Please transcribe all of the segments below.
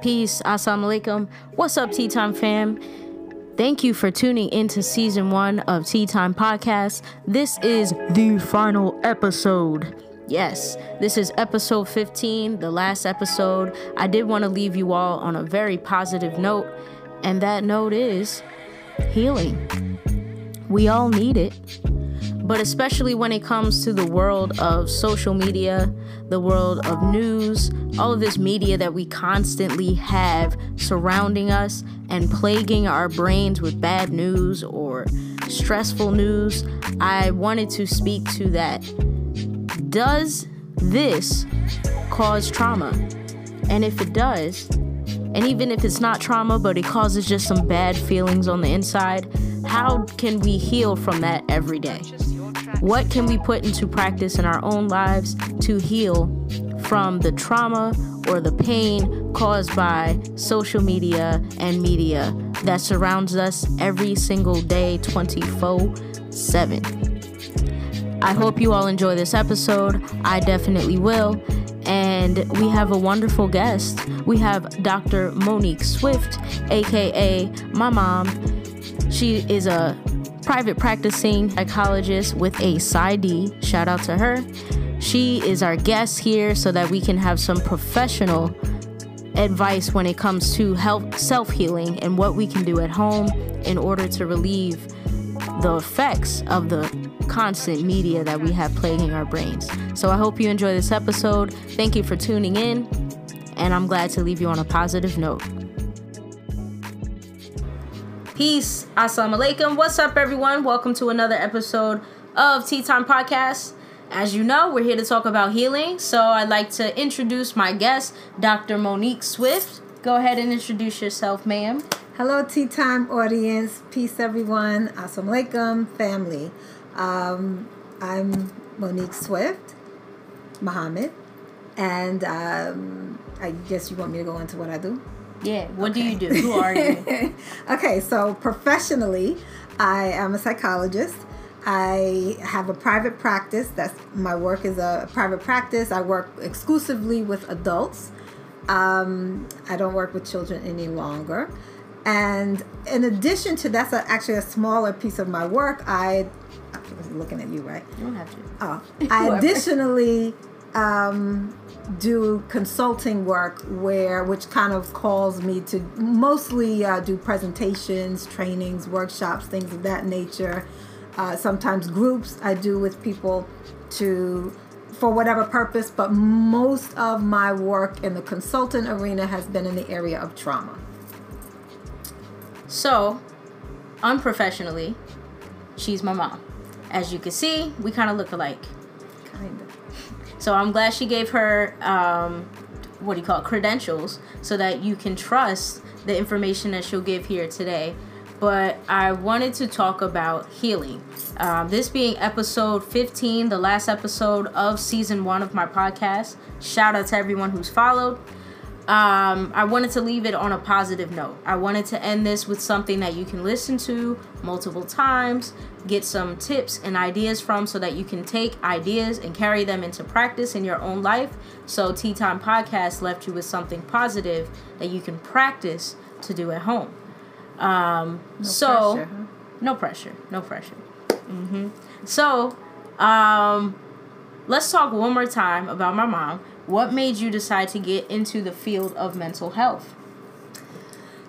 Peace. Assalamu alaikum. What's up, Ti Time fam? Thank you for tuning into season one of Ti Time Podcast. This is the final episode. Yes, this is episode 15, the last episode. I did want to leave you all on a very positive note, and that note is healing. We all need it but especially when it comes to the world of social media, the world of news, all of this media that we constantly have surrounding us and plaguing our brains with bad news or stressful news, I wanted to speak to that. Does this cause trauma? And if it does, and even if it's not trauma, but it causes just some bad feelings on the inside, how can we heal from that every day? What can we put into practice in our own lives to heal from the trauma or the pain caused by social media and media that surrounds us every single day, 24 7? I hope you all enjoy this episode. I definitely will. And we have a wonderful guest. We have Dr. Monique Swift, aka my mom. She is a private practicing psychologist with a PsyD. Shout out to her. She is our guest here so that we can have some professional advice when it comes to help self healing and what we can do at home in order to relieve the effects of the constant media that we have plaguing our brains. So I hope you enjoy this episode. Thank you for tuning in, and I'm glad to leave you on a positive note. Peace. Assalamu alaikum. What's up, everyone? Welcome to another episode of Ti Time Podcast. As you know, we're here to talk about healing. So I'd like to introduce my guest, Dr. Monique Swift. Go ahead and introduce yourself, ma'am. Hello, Ti Time audience. Peace, everyone. Assalamu alaikum, family. Um, I'm Monique Swift, Muhammad. And um, I guess you want me to go into what I do? Yeah. What okay. do you do? Who are you? okay, so professionally, I am a psychologist. I have a private practice. That's my work is a private practice. I work exclusively with adults. Um, I don't work with children any longer. And in addition to that's a, actually a smaller piece of my work. I, I was looking at you, right? You don't have to. Oh, I additionally um, do consulting work where which kind of calls me to mostly uh, do presentations trainings workshops things of that nature. Uh, sometimes groups i do with people to for whatever purpose but most of my work in the consultant arena has been in the area of trauma. So unprofessionally she's my mom. As you can see we kind of look alike. Kind of so I'm glad she gave her um, what do you call it, credentials so that you can trust the information that she'll give here today. But I wanted to talk about healing. Um, this being episode 15, the last episode of season one of my podcast. Shout out to everyone who's followed um, I wanted to leave it on a positive note. I wanted to end this with something that you can listen to multiple times, get some tips and ideas from so that you can take ideas and carry them into practice in your own life. So, Ti Time Podcast left you with something positive that you can practice to do at home. Um, no so, pressure, huh? no pressure, no pressure. Mm-hmm. So, um, let's talk one more time about my mom. What made you decide to get into the field of mental health?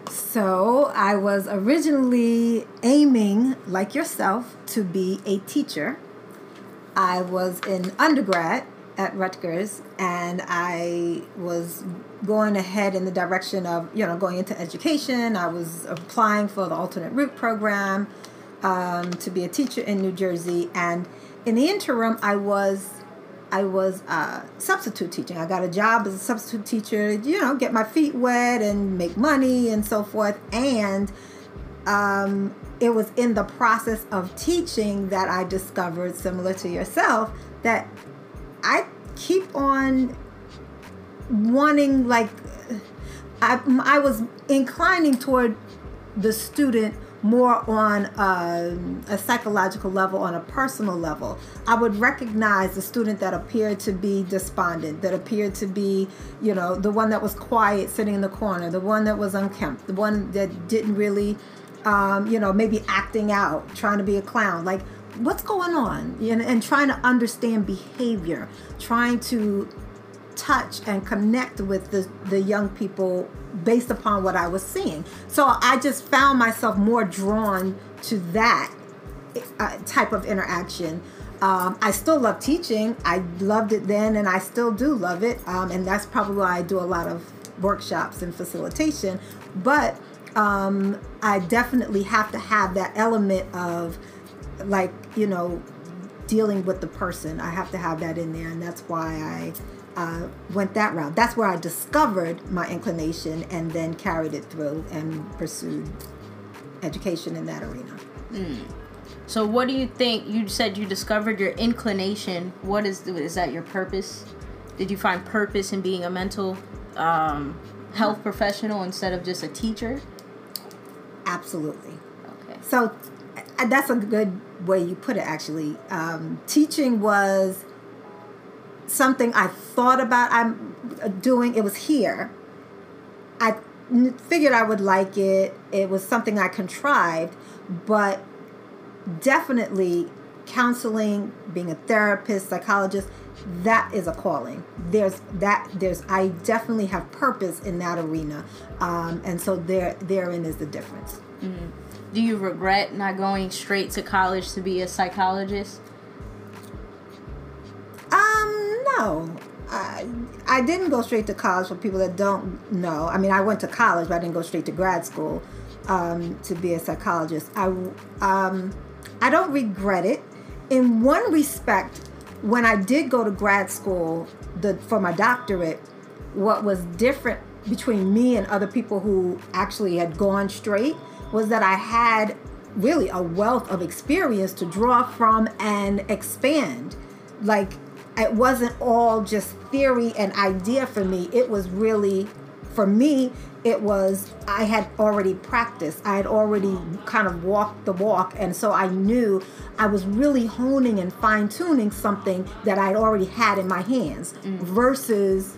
So, I was originally aiming, like yourself, to be a teacher. I was in undergrad at Rutgers and I was going ahead in the direction of, you know, going into education. I was applying for the alternate route program um, to be a teacher in New Jersey. And in the interim, I was I was uh, substitute teaching. I got a job as a substitute teacher, you know, get my feet wet and make money and so forth. And um, it was in the process of teaching that I discovered, similar to yourself, that I keep on wanting, like, I, I was inclining toward the student more on um, a psychological level, on a personal level. I would recognize the student that appeared to be despondent, that appeared to be, you know, the one that was quiet, sitting in the corner, the one that was unkempt, the one that didn't really, um, you know, maybe acting out, trying to be a clown. Like, what's going on? And, and trying to understand behavior, trying to touch and connect with the, the young people based upon what I was seeing. So I just found myself more drawn to that uh, type of interaction. Um, I still love teaching. I loved it then, and I still do love it. Um, and that's probably why I do a lot of workshops and facilitation. But um, I definitely have to have that element of, like, you know, dealing with the person. I have to have that in there, and that's why I uh, went that route. That's where I discovered my inclination and then carried it through and pursued education in that arena. Mm. So, what do you think? You said you discovered your inclination. What is is that your purpose? Did you find purpose in being a mental um, health professional instead of just a teacher? Absolutely. Okay. So, uh, that's a good way you put it. Actually, um, teaching was something I thought about I'm doing. It was here. I figured I would like it. It was something I contrived, but definitely counseling, being a therapist, psychologist, that is a calling. There's that there's I definitely have purpose in that arena, um, and so there therein is the difference. Mm-hmm. Do you regret not going straight to college to be a psychologist? No, I, I didn't go straight to college for people that don't know. I mean, I went to college, but I didn't go straight to grad school um, to be a psychologist. I, um, I don't regret it. In one respect, when I did go to grad school the, for my doctorate, what was different between me and other people who actually had gone straight was that I had really a wealth of experience to draw from and expand. Like it wasn't all just theory and idea for me. It was really, for me, it was I had already practiced. I had already kind of walked the walk. And so I knew I was really honing and fine tuning something that I'd already had in my hands mm. versus,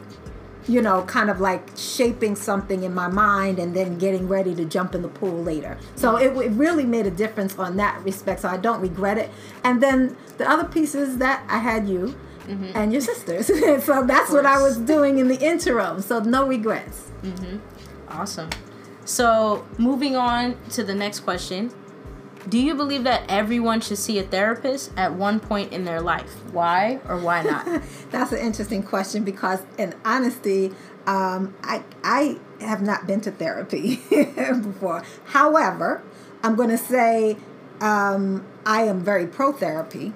you know, kind of like shaping something in my mind and then getting ready to jump in the pool later. So it, it really made a difference on that respect. So I don't regret it. And then the other pieces that I had you mm-hmm. and your sisters. so that's what I was doing in the interim. So no regrets. Mm-hmm. Awesome. So moving on to the next question. Do you believe that everyone should see a therapist at one point in their life? Why or why not? That's an interesting question because, in honesty, um, I I have not been to therapy before. However, I'm going to say um, I am very pro therapy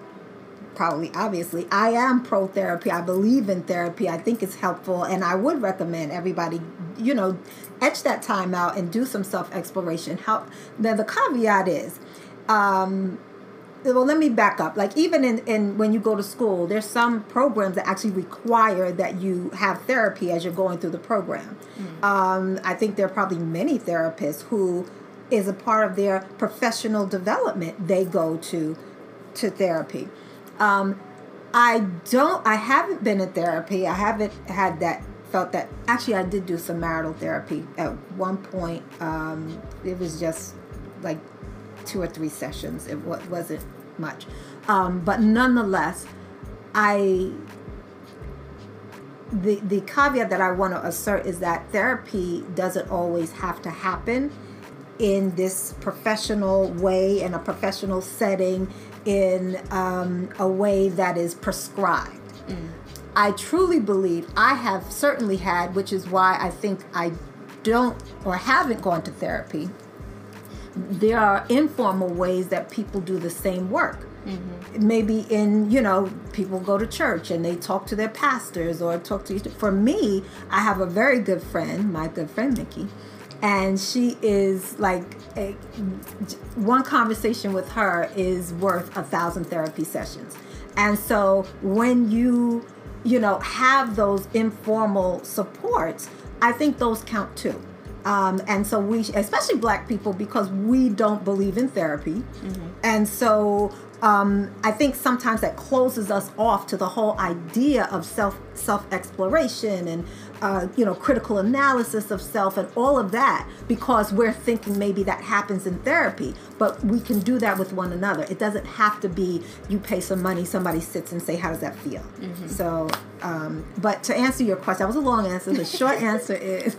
probably obviously. I am pro therapy. I believe in therapy. I think it's helpful and i would recommend everybody you know etch that time out and do some self exploration how then the caveat is um well let me back up. Like even in, in when you go to school there's some programs that actually require that you have therapy as you're going through the program. Mm. um, i think there are probably many therapists who is a part of their professional development they go to to therapy um, I don't. I haven't been in therapy. I haven't had that. Felt that. Actually, I did do some marital therapy at one point. Um, it was just like two or three sessions. It wasn't much, um, but nonetheless, I. The the caveat that I want to assert is that therapy doesn't always have to happen in this professional way in a professional setting in um, a way that is prescribed. Mm. I truly believe I have certainly had, which is why I think I don't or haven't gone to therapy. There are informal ways that people do the same work. Mm-hmm. Maybe in, you know, people go to church and they talk to their pastors or talk to. each For me, I have a very good friend, my good friend Nikki, and she is like a, one conversation with her is worth a thousand therapy sessions. And so when you you know have those informal supports i think those count too. Um, and so we, especially black people, because we don't believe in therapy. And so um, I think sometimes that closes us off to the whole idea of self self exploration and uh, you know critical analysis of self and all of that because we're thinking maybe that happens in therapy, but we can do that with one another. It doesn't have to be you pay some money, somebody sits and say, "How does that feel?" So, um, but to answer your question, that was a long answer. The short answer is,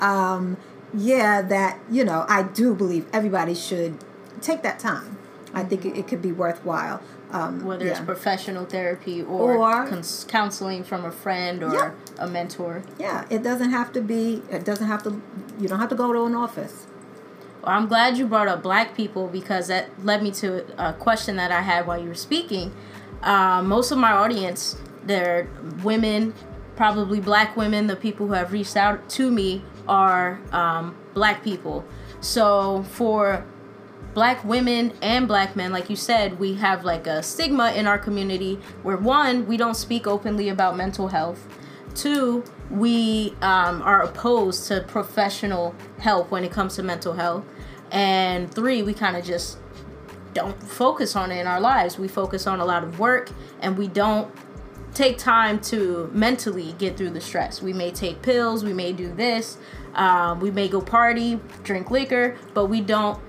um, yeah, that you know I do believe everybody should take that time. I think it, it could be worthwhile. Um, Whether it's professional therapy or, Or- cons- counseling from a friend or Yeah. a mentor. yeah, it doesn't have to be. It doesn't have to. You don't have to go to an office. Well, I'm glad you brought up black people because that led me to a question that I had while you were speaking. Uh, most of my audience, they're women, probably black women. The people who have reached out to me are um, black people. So for black women and black men, like you said, we have like a stigma in our community where one, we don't speak openly about mental health. Two, we um, are opposed to professional help when it comes to mental health. And three, we kind of just don't focus on it in our lives. We focus on a lot of work and we don't take time to mentally get through the stress. We may take pills, we may do this, um, we may go party, drink liquor, but we don't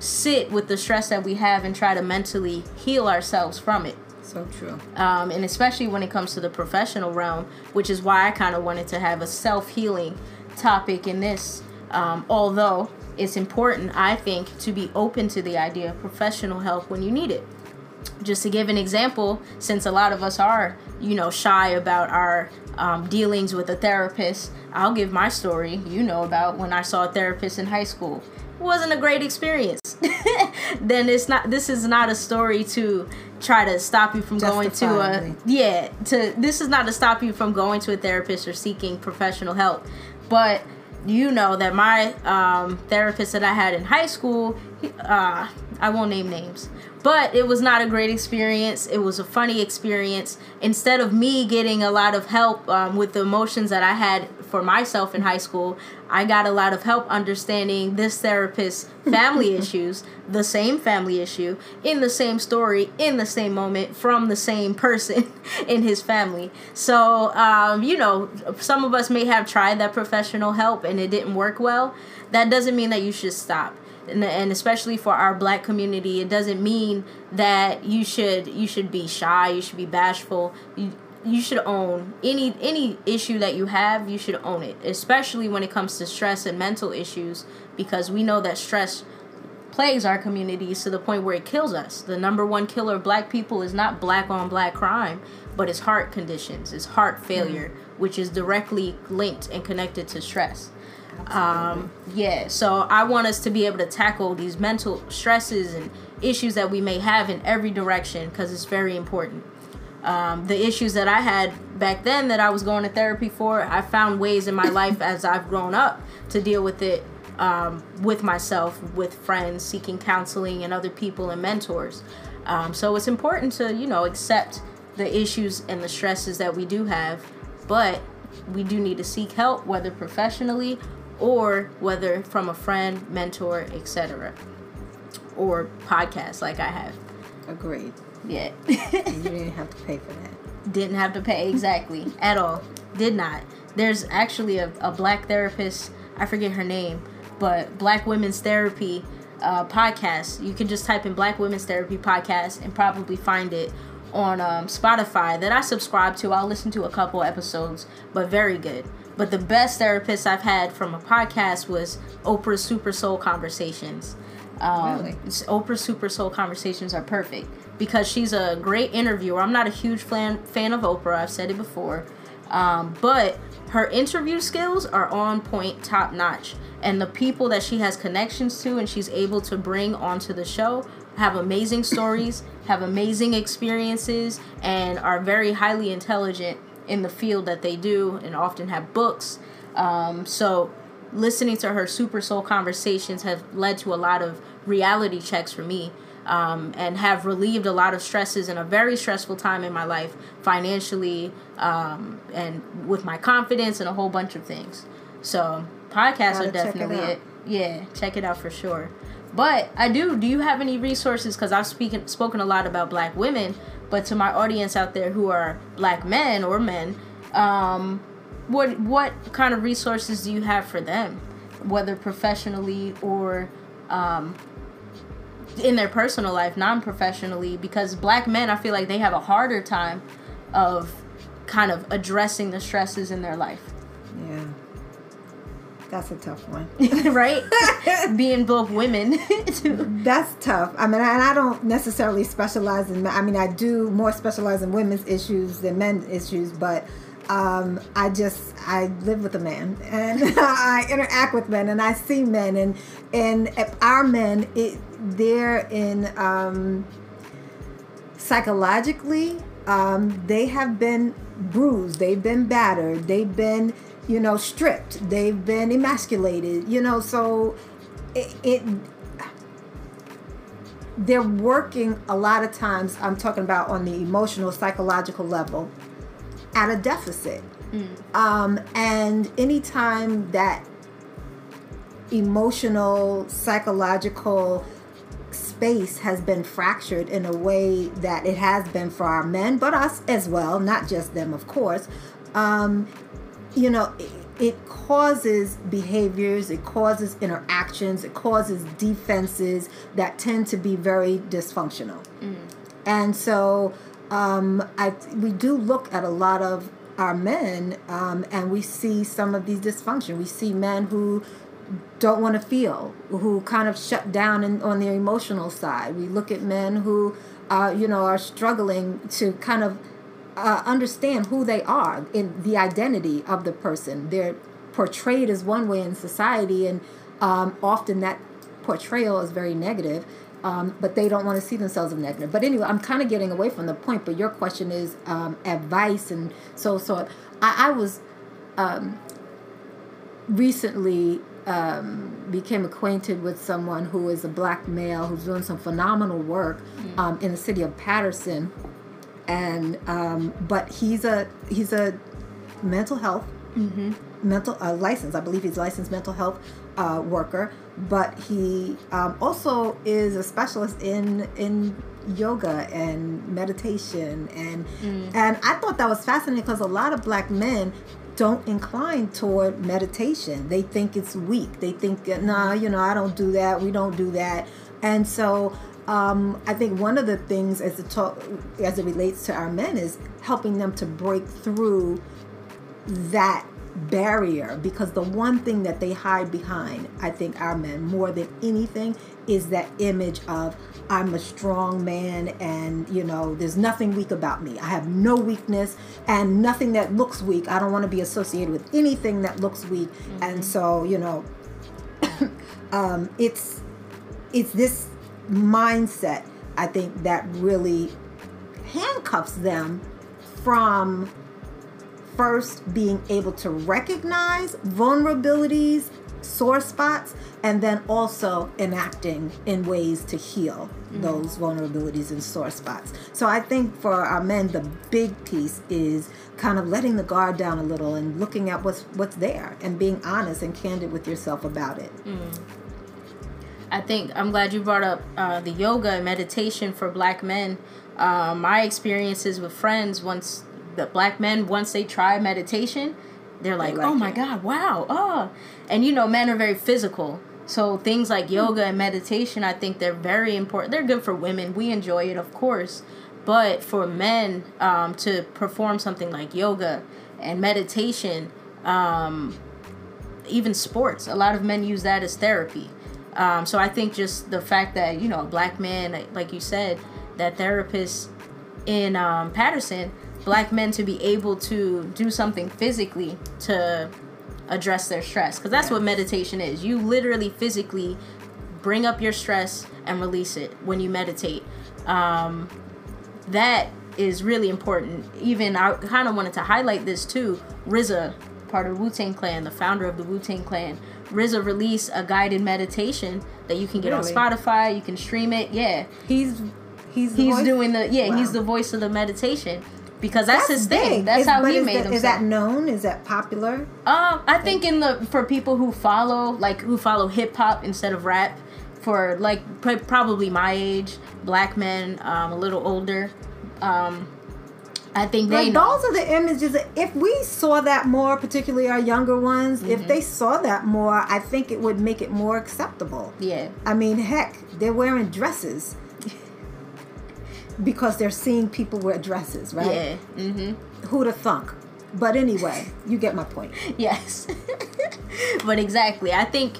sit with the stress that we have and try to mentally heal ourselves from it So true. um, and especially when it comes to the professional realm, which is why I kind of wanted to have a self healing topic in this. Um, although it's important, I think, to be open to the idea of professional help when you need it. Just to give an example, since a lot of us are, you know, shy about our um, dealings with a therapist, I'll give my story. You know about when I saw a therapist in high school. Wasn't a great experience. then it's not. This is not a story to try to stop you from going to a yeah to this is not to stop you from going to a therapist or seeking professional help but you know that my um, therapist that i had in high school uh, i won't name names but it was not a great experience it was a funny experience instead of me getting a lot of help um, with the emotions that i had for myself in high school i got a lot of help understanding this therapist's family issues the same family issue in the same story in the same moment from the same person in his family. So um, you know some of us may have tried that professional help and it didn't work well. That doesn't mean that you should stop. And, and especially for our black community it doesn't mean that you should you should be shy you should be bashful. You, you should own any any issue that you have you should own it especially when it comes to stress and mental issues because we know that stress plagues our communities to the point where it kills us. The number one killer of black people is not black on black crime but it's heart conditions it's heart failure which is directly linked and connected to stress. Um, yeah so i want us to be able to tackle these mental stresses and issues that we may have in every direction because it's very important um, the issues that I had back then that I was going to therapy for, I found ways in my life as I've grown up to deal with it um, with myself, with friends, seeking counseling, and other people and mentors. Um, so it's important to, you know, accept the issues and the stresses that we do have, but we do need to seek help, whether professionally or whether from a friend, mentor, etc., or podcast like I have. Agreed. Yeah. You didn't have to pay for that. didn't have to pay exactly. At all. Did not. There's actually a, a black therapist i forget her name but black women's therapy uh, podcast. You can just type in black women's therapy podcast and probably find it on um, spotify that i subscribe to. I'll listen to a couple episodes but very good. But the best therapist i've had from a podcast was oprah's super soul conversations. Um, Really? it's- Oprah Super Soul conversations are perfect because she's a great interviewer. I'm not a huge fan fan of Oprah. I've said it before, um, but her interview skills are on point, top notch, and the people that she has connections to and she's able to bring onto the show have amazing stories, have amazing experiences, and are very highly intelligent in the field that they do, and often have books. Um, so listening to her super soul conversations have led to a lot of reality checks for me um, and have relieved a lot of stresses in a very stressful time in my life financially um, and with my confidence and a whole bunch of things so podcasts Gotta are check it definitely it. Yeah, check it out for sure. But I do. Do you have any resources? Because I've speaking spoken a lot about black women, but to my audience out there who are black men or men, um, what what kind of resources do you have for them, whether professionally or um, in their personal life, non-professionally? Because black men, I feel like they have a harder time of kind of addressing the stresses in their life. Yeah. That's a tough one. right? Being both women. too. That's tough. I mean, and I don't necessarily specialize in. I mean, I do more specialize in women's issues than men's issues, but um, I just I live with a man and I interact with men and I see men and and our men it they're in um, psychologically um, they have been bruised they've been battered they've been you know stripped they've been emasculated you know so it, it they're working a lot of times i'm talking about on the emotional psychological level at a deficit. Um, and anytime that emotional psychological space has been fractured in a way that it has been for our men but us as well not just them of course um, you know it, it causes behaviors it causes interactions it causes defenses that tend to be very dysfunctional. And so um, I, we do look at a lot of our men um, and we see some of these dysfunction we see men who don't want to feel who kind of shut down in, on their emotional side we look at men who uh, you know are struggling to kind of uh, understand who they are in the identity of the person. They're portrayed as one way in society, and um, often that portrayal is very negative. Um, but they don't want to see themselves as negative. But anyway, I'm kind of getting away from the point. But your question is um, advice, and so so. I, I was um, recently um, became acquainted with someone who is a black male who's doing some phenomenal work um, in the city of Paterson, and um, but he's a he's a mental health mental uh, license. I believe he's a licensed mental health uh, worker, but he um, also is a specialist in in yoga and meditation and and I thought that was fascinating because a lot of black men don't incline toward meditation. They think it's weak. They think, nah, you know, I don't do that. We don't do that. And so um, I think one of the things as it talk as it relates to our men is helping them to break through that barrier because the one thing that they hide behind, I think our men more than anything, is that image of I'm a strong man and you know there's nothing weak about me. I have no weakness and nothing that looks weak. I don't want to be associated with anything that looks weak. And so, you know, um, it's it's this mindset I think that really handcuffs them from first being able to recognize vulnerabilities, sore spots, and then also enacting in ways to heal those vulnerabilities and sore spots. So I think for our men, the big piece is kind of letting the guard down a little and looking at what's what's there and being honest and candid with yourself about it. I think I'm glad you brought up uh, the yoga and meditation for black men. Uh, my experiences with friends once the black men once they try meditation, they're like, like "Oh my it. god, wow!" Oh, and you know, men are very physical, so things like yoga and meditation, I think they're very important. They're good for women. We enjoy it, of course, but for men um, to perform something like yoga and meditation, um, even sports, a lot of men use that as therapy. Um, so I think just the fact that you know a black man, like you said, that therapist in um, Paterson, black men to be able to do something physically to address their stress, because that's what meditation is. You literally physically bring up your stress and release it when you meditate. Um, that is really important. Even I kind of wanted to highlight this too. RZA, part of Wu Tang Clan, the founder of the Wu Tang Clan, RZA released a guided meditation that you can get Really? on Spotify. You can stream it. Yeah, He's he's the he's voice? doing the yeah Wow. he's the voice of the meditation because that's, his thing. That's Is- how he made that, himself. Is that known? Is that popular? Um, I think in the for people who follow like who follow hip hop instead of rap, for like pr- probably my age, black men, um, a little older, um, I think they Like those are the images. That if we saw that more, particularly our younger ones, Mm-hmm. if they saw that more, I think it would make it more acceptable. Yeah, I mean, heck, they're wearing dresses because they're seeing people wear dresses, right? yeah, mm-hmm. Who'd have thunk? But anyway, you get my point. yes. but exactly, I think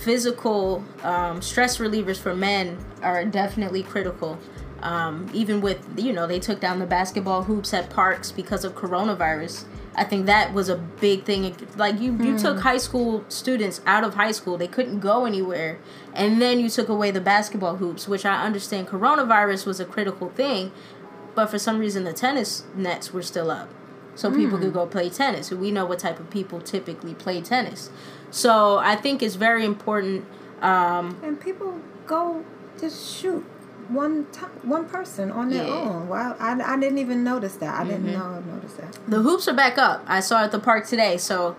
physical um, stress relievers for men are definitely critical. Um, even with you know they took down the basketball hoops at parks because of coronavirus. I think that was a big thing. Like you, you took high school students out of high school; they couldn't go anywhere, and then you took away the basketball hoops, which I understand coronavirus was a critical thing, but for some reason the tennis nets were still up, so people could go play tennis. We know what type of people typically play tennis, so I think it's very important. Um, And people go just shoot one time, one person on their Yeah. own. Wow, I, I didn't even notice that. I didn't know I noticed that. The hoops are back up. I saw at the park today. So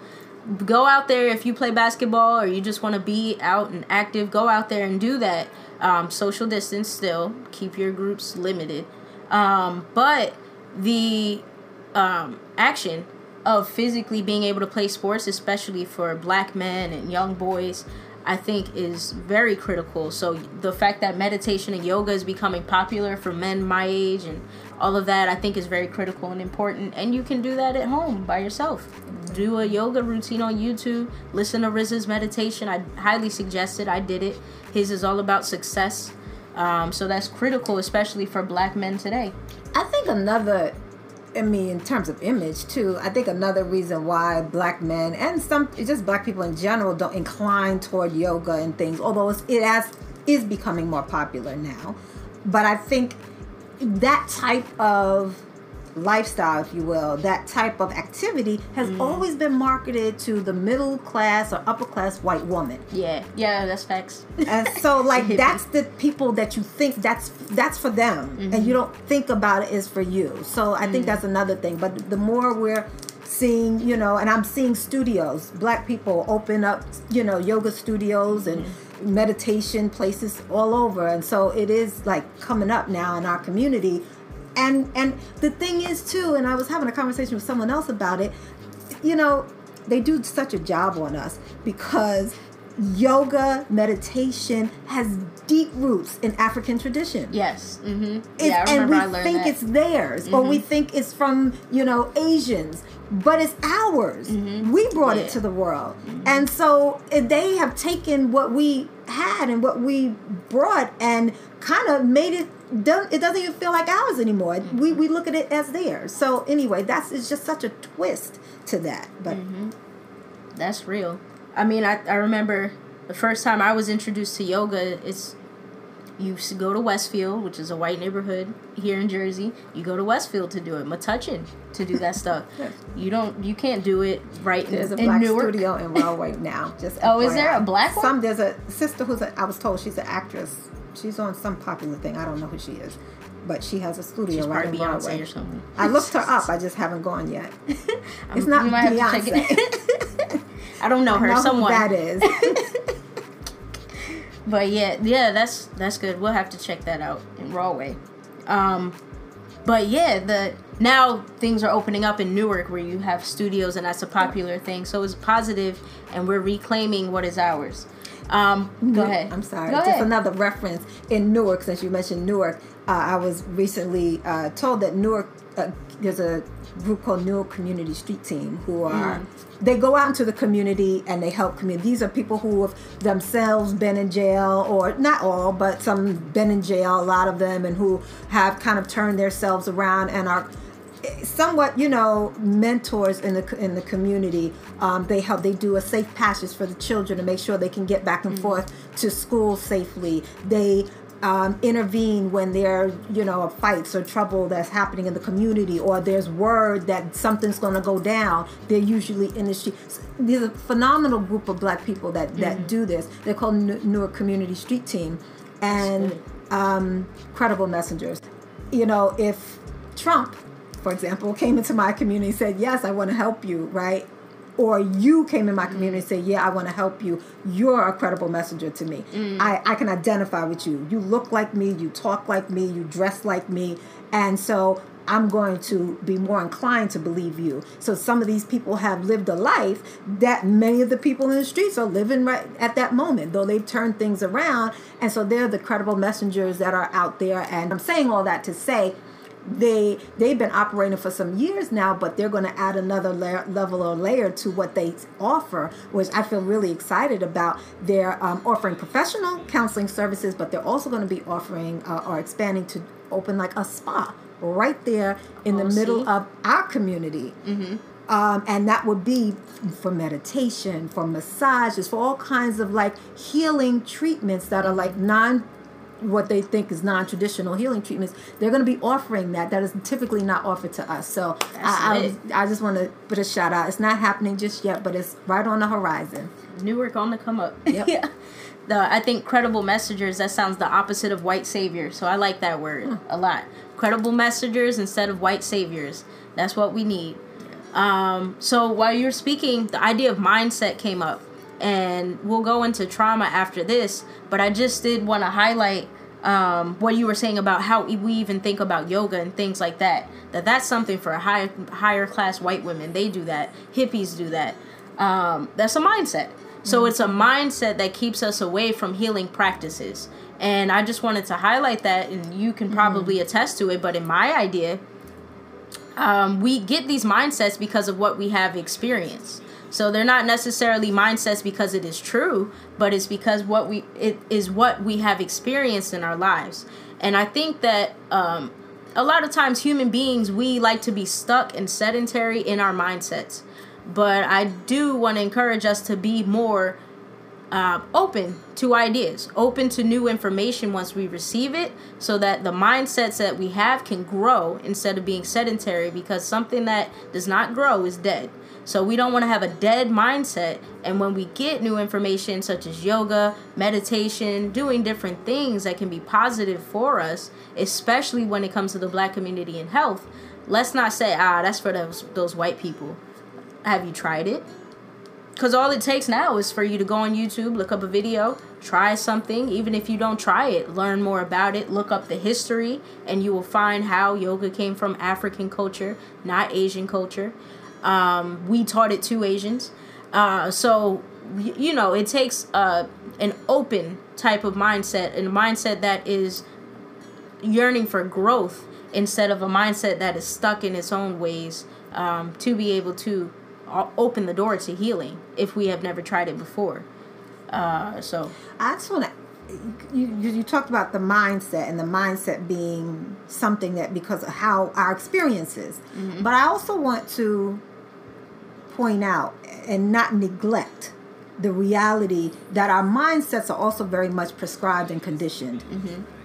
go out there if you play basketball or you just want to be out and active. Go out there and do that. Um, social distance still. Keep your groups limited. Um, but the um, action of physically being able to play sports, especially for black men and young boys, I think is very critical. So the fact that meditation and yoga is becoming popular for men my age and all of that, I think is very critical and important. And you can do that at home by yourself. Do a yoga routine on YouTube. Listen to RZA's meditation. I highly suggest it. I did it. His is all about success. Um, so that's critical, especially for black men today. I think another, I mean, in terms of image too, I think another reason why black men and some just black people in general don't incline toward yoga and things, although it has is becoming more popular now. But I think that type of lifestyle, if you will, that type of activity has mm. always been marketed to the middle class or upper class white woman. Yeah, yeah, that's facts. and so like that's the people that you think that's that's for them and mm-hmm. you don't think about it is for you. So i think mm. that's another thing but the more we're seeing you know and i'm seeing studios black people open up you know yoga studios and mm-hmm. meditation places all over and so it is like coming up now in our community and and the thing is too and i was having a conversation with someone else about it you know they do such a job on us because yoga meditation has deep roots in african tradition Yes. Mm-hmm. Yeah, I and remember we I learned think that. Mm-hmm. it's theirs or we think it's from you know asians but it's ours we brought Yeah. it to the world and so they have taken what we had and what we brought and kind of made it don't, it doesn't even feel like ours anymore we, we look at it as theirs so anyway that's it's just such a twist to that but mm-hmm. That's real. I mean, I, I remember the first time I was introduced to yoga, it's you go to Westfield, which is a white neighborhood here in Jersey. You go to Westfield to do it, Metuchen to do that stuff. Yes. You don't, you can't do it right in, There's a in black Newark. studio in Rahway now. Just Oh, is there a black one? Some there's a sister who's a, I was told she's an actress. She's on some popular thing. I don't know who she is, but she has a studio She's right in Beyonce Rahway. or something. I looked her up. I just haven't gone yet. It's not you might have to check Beyonce. it. I don't know her. I know someone. that is. But yeah, yeah, that's that's good. We'll have to check that out in Rahway. Um, but yeah, the now things are opening up in Newark where you have studios and that's a popular thing. So it's positive, and we're reclaiming what is ours. Um, go ahead. I'm sorry. Go Just ahead. another reference in Newark, since you mentioned Newark. Uh, I was recently uh, told that Newark, uh, there's a group called Newark Community Street Team who are, they go out into the community and they help community. These are people who have themselves been in jail, or not all, but some been in jail, a lot of them, and who have kind of turned themselves around and are somewhat you know mentors in the in the community um, they help they do a safe passage for the children to make sure they can get back and forth to school safely. They um, intervene when there you know fights or trouble that's happening in the community or there's word that something's going to go down they're usually in the street. There's a phenomenal group of black people that that do this. They're called New- newark community street team. And um, credible messengers. You know if trump for example, came into my community and said, Yes, I want to help you, right? Or you came in my mm. community and said, Yeah, I want to help you. You're a credible messenger to me. Mm. I, I can identify with you. You look like me, you talk like me, you dress like me. And so I'm going to be more inclined to believe you. So some of these people have lived a life that many of the people in the streets are living right at that moment, though they've turned things around. And so they're the credible messengers that are out there. And I'm saying all that to say they they've been operating for some years now but they're going to add another layer, level or layer to what they offer which i feel really excited about. They're um, offering professional counseling services but they're also going to be offering uh, or expanding to open like a spa right there in the Oh, middle see? of our community. Um, and that would be for meditation for massages for all kinds of like healing treatments that are like non what they think is non-traditional healing treatments they're going to be offering that that is typically not offered to us so I, I, I just want to put a shout out it's not happening just yet but it's right on the horizon Newark on the come up. Yep. yeah. The I think credible messengers that sounds the opposite of white savior. So I like that word Hmm. a lot. Credible messengers instead of white saviors. That's what we need. Um, so while you're speaking, the idea of mindset came up, and we'll go into trauma after this. But I just did want to highlight um, what you were saying about how we even think about yoga and things like that. That that's something for higher higher class white women. They do that. Hippies do that. Um, that's a mindset. So it's a mindset that keeps us away from healing practices. And I just wanted to highlight that, and you can probably attest to it. But in my idea, um, we get these mindsets because of what we have experienced. So they're not necessarily mindsets because it is true, but it's because what we it is what we have experienced in our lives. And I think that um, a lot of times human beings we like to be stuck and sedentary in our mindsets. But I do want to encourage us to be more uh, open to ideas, open to new information once we receive it, so that the mindsets that we have can grow instead of being sedentary. Because something that does not grow is dead. So we don't want to have a dead mindset. And when we get new information such as yoga, meditation, doing different things that can be positive for us, especially when it comes to the black community and health, let's not say, ah, that's for those those white people. Have you tried it? Because all it takes now is for you to go on YouTube, look up a video, try something. Even if you don't try it, learn more about it, look up the history, and you will find how yoga came from African culture, not Asian culture. Um, we taught it to Asians. Uh, so, you know, it takes uh, an open type of mindset and a mindset that is yearning for growth instead of a mindset that is stuck in its own ways um, to be able to open the door to healing if we have never tried it before. Uh, so, I just want to. You, you you talked about the mindset and the mindset being something that because of how our experiences, but I also want to point out and not neglect the reality that our mindsets are also very much prescribed and conditioned.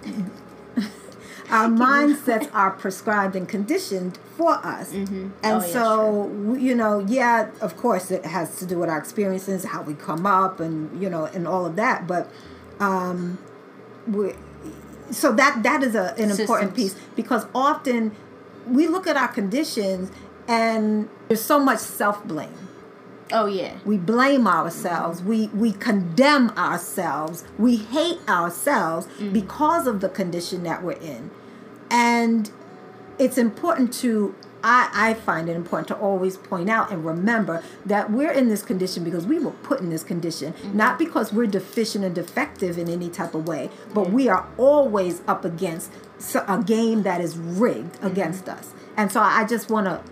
our mindsets are prescribed and conditioned for us. And Oh, yeah, so, you know, yeah, of course, it has to do with our experiences, how we come up, and, you know, and all of that. But, um, we, so that that is a, an important piece because often we look at our conditions and there's so much self blame oh yeah, we blame ourselves. We we condemn ourselves. We hate ourselves mm. because of the condition that we're in. And it's important to I, I find it important to always point out and remember that we're in this condition because we were put in this condition, mm-hmm. not because we're deficient and defective in any type of way, but we are always up against a game that is rigged mm-hmm. against us. And so I just want to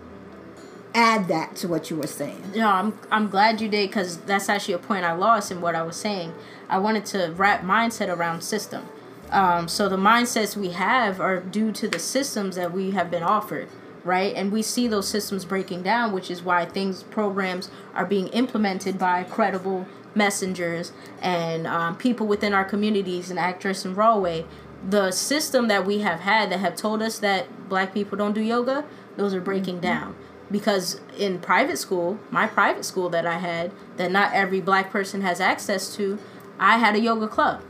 add that to what you were saying. no, I'm I'm glad you did because that's actually a point I lost in what I was saying. I wanted to wrap mindset around system. Um, so the mindsets we have are due to the systems that we have been offered, right? And we see those systems breaking down, which is why things programs are being implemented by credible messengers and um, people within our communities and actress and Rahway. The system that we have had that have told us that black people don't do yoga, those are breaking down because in private school, my private school that I had, that not every black person has access to, I had a yoga club.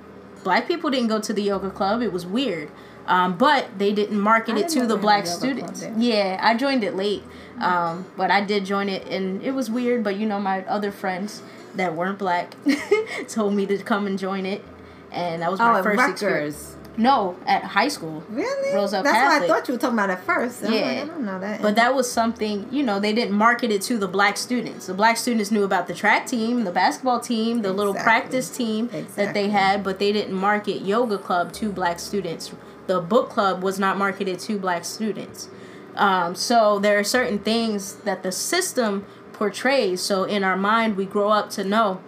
Black people didn't go to the yoga club. It was weird. Um, but they didn't market it to the black had a yoga club students. Yeah, I joined it late, um, but I did join it, and it was weird. But you know, my other friends that weren't black told me to come and join it, and that was Oh, my at first experience. No, at high school. Really? That's Catholic. what I thought you were talking about at first. I'm Yeah. like, I don't know that. But that was something, you know, they didn't market it to the black students. The black students knew about the track team, the basketball team, the little practice team that they had, but they didn't market yoga club to black students. The book club was not marketed to black students. Um, so there are certain things that the system portrays. So in our mind, we grow up to know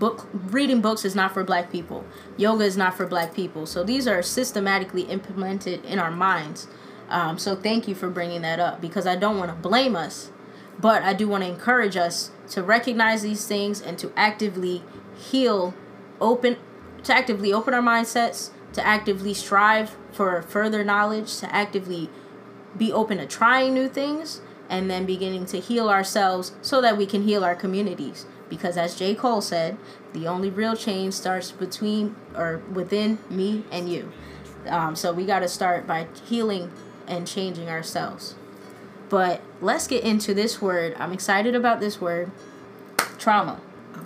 book reading books is not for black people. Yoga is not for black people. So these are systematically implemented in our minds. Um, so thank you for bringing that up because i don't want to blame us but i do want to encourage us to recognize these things and to actively heal open to actively open our mindsets to actively strive for further knowledge to actively be open to trying new things and then beginning to heal ourselves so that we can heal our communities. Because as J. Cole said, the only real change starts between or within me and you. Um, so we got to start by healing and changing ourselves. But let's get into this word. I'm excited about this word trauma.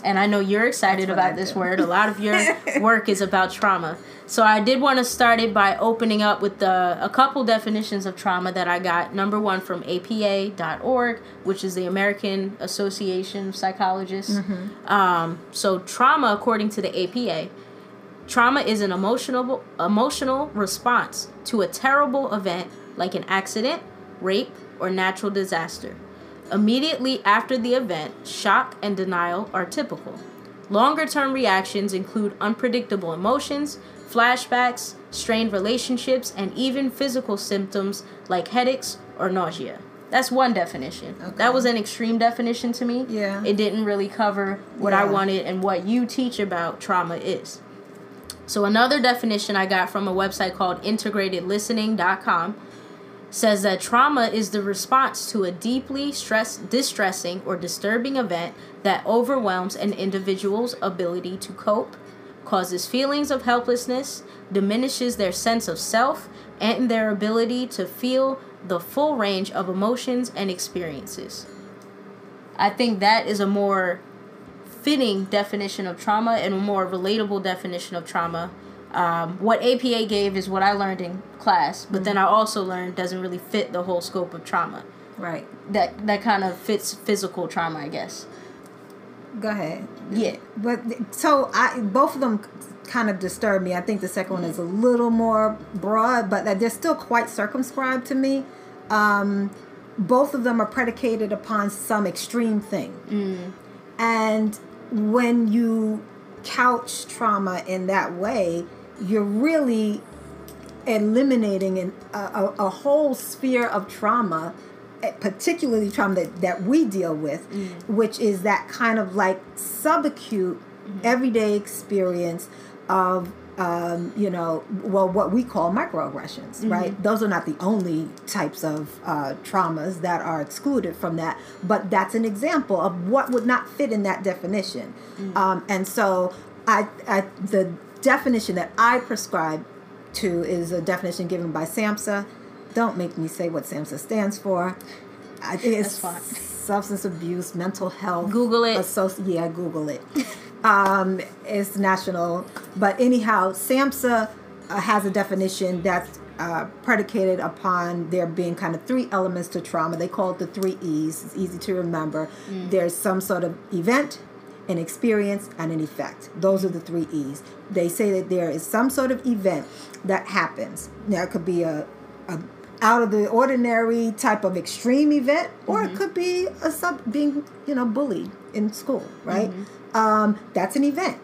And I know you're excited about this word. A lot of your work is about trauma. So I did want to start it by opening up with the, a couple definitions of trauma that I got. Number one from APA.org, which is the American Association of Psychologists. Um, so trauma, according to the APA, Trauma is an emotional emotional response to a terrible event like an accident, rape, or natural disaster. Immediately after the event, shock and denial are typical. Longer term reactions include unpredictable emotions, flashbacks, strained relationships, and even physical symptoms like headaches or nausea. That's one definition. Okay. That was an extreme definition to me. Yeah. It didn't really cover what I wanted and what you teach about trauma is. So another definition I got from a website called integratedlistening.com says that trauma is the response to a deeply stress distressing or disturbing event that overwhelms an individual's ability to cope, causes feelings of helplessness, diminishes their sense of self, and their ability to feel the full range of emotions and experiences. I think that is a more fitting definition of trauma and a more relatable definition of trauma. Um, what APA gave is what I learned in class, but then I also learned doesn't really fit the whole scope of trauma. right. That that kind of fits physical trauma, I guess. Go ahead. Yeah. But so I both of them kind of disturb me. I think the second one is a little more broad, but they're still quite circumscribed to me. Um, both of them are predicated upon some extreme thing. And when you couch trauma in that way, you're really eliminating an, a, a, a whole sphere of trauma, eh, particularly trauma that, that we deal with, which is that kind of like subacute everyday experience of um, you know, well, what we call microaggressions, right? Those are not the only types of uh, traumas that are excluded from that, but that's an example of what would not fit in that definition. Um, and so, I, I, the definition that I prescribe to is a definition given by SAMHSA. Don't make me say what SAMHSA stands for. I think it's substance abuse, mental health. Google it. Associ- yeah, Google it. um, it's national, but anyhow, SAMHSA uh, has a definition that's uh, predicated upon there being kind of three elements to trauma. They call it the three E's. It's easy to remember. There's some sort of event, an experience, and an effect. Those are the three E's. They say that there is some sort of event that happens. Now, it could be a, a out of the ordinary type of extreme event, or it mm-hmm. could be a sub being you know bullied in school, right? Mm-hmm. Um, that's an event.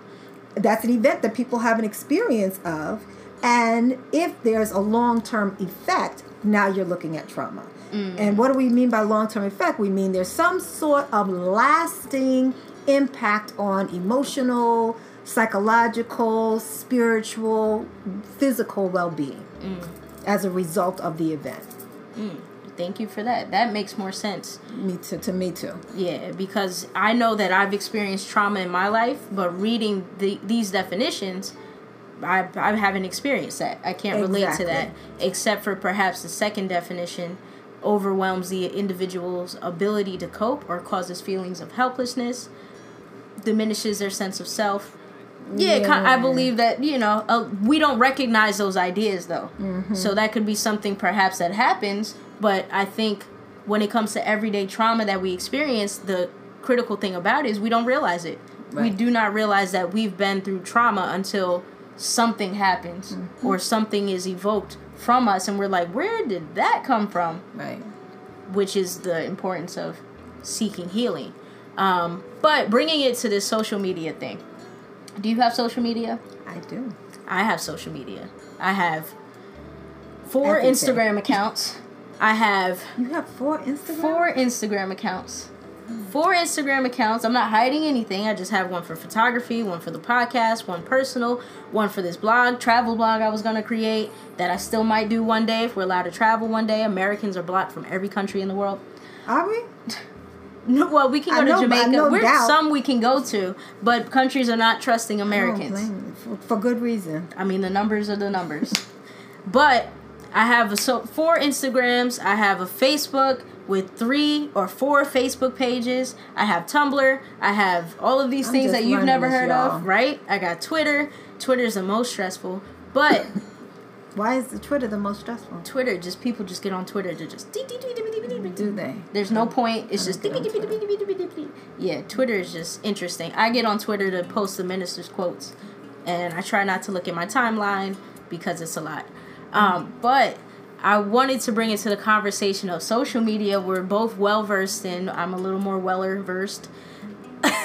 That's an event that people have an experience of, and if there's a long term effect, now you're looking at trauma. Mm-hmm. And what do we mean by long term effect? We mean there's some sort of lasting impact on emotional, psychological, spiritual, physical well being mm. as a result of the event. Mm. Thank you for that. That makes more sense. Me too. To me too. Yeah, because I know that I've experienced trauma in my life, but reading the, these definitions, I, I haven't experienced that. I can't relate to that, except for perhaps the second definition overwhelms the individual's ability to cope or causes feelings of helplessness, diminishes their sense of self. Yeah, ki- I believe that, you know, uh, we don't recognize those ideas though. Mm-hmm. So that could be something perhaps that happens, but I think when it comes to everyday trauma that we experience, the critical thing about it is we don't realize it. We do not realize that we've been through trauma until something happens Mm-hmm. or something is evoked from us and we're like, where did that come from? Right. Which is the importance of seeking healing. Um, but bringing it to this social media thing. Do you have social media? I do. I have social media. I have four Everything. Instagram accounts. I have You have four Instagram. four Instagram accounts. Four Instagram accounts. I'm not hiding anything. I just have one for photography, one for the podcast, one personal, one for this blog, travel blog I was going to create that I still might do one day if we're allowed to travel one day. Americans are blocked from every country in the world. Are we? No, well, we can go know, to Jamaica. no We're doubt. some we can go to, but countries are not trusting Americans. For, for good reason. I mean, the numbers are the numbers. but I have a, so four Instagrams. I have a Facebook with three or four Facebook pages. I have Tumblr. I have all of these I'm things that you've never heard y'all. of, right? I got Twitter. Twitter is the most stressful, but Why is the Twitter the most stressful? Twitter just people just get on Twitter to just. dee, dee, dee, Do they? There's no point. It's just don't get on Twitter. yeah. Twitter is just interesting. I get on Twitter to post the minister's quotes, and I try not to look at my timeline because it's a lot. Um, but I wanted to bring it to the conversation of social media. We're both well versed in. I'm a little more weller versed.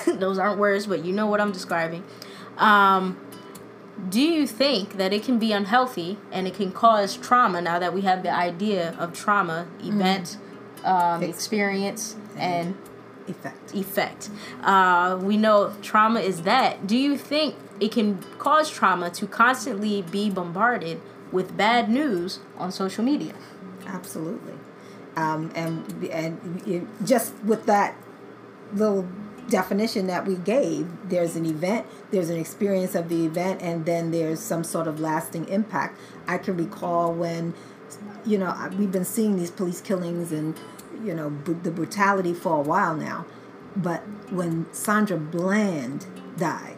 Those aren't words, but you know what I'm describing. Um, do you think that it can be unhealthy and it can cause trauma now that we have the idea of trauma event um, experience and Effect. effect uh, we know trauma is that do you think it can cause trauma to constantly be bombarded with bad news on social media Absolutely. Um, and and just with that little definition that we gave, there's an event, there's an experience of the event, and then there's some sort of lasting impact. I can recall when, you know, we've been seeing these police killings and, you know, br- the brutality for a while now. But when Sandra Bland died,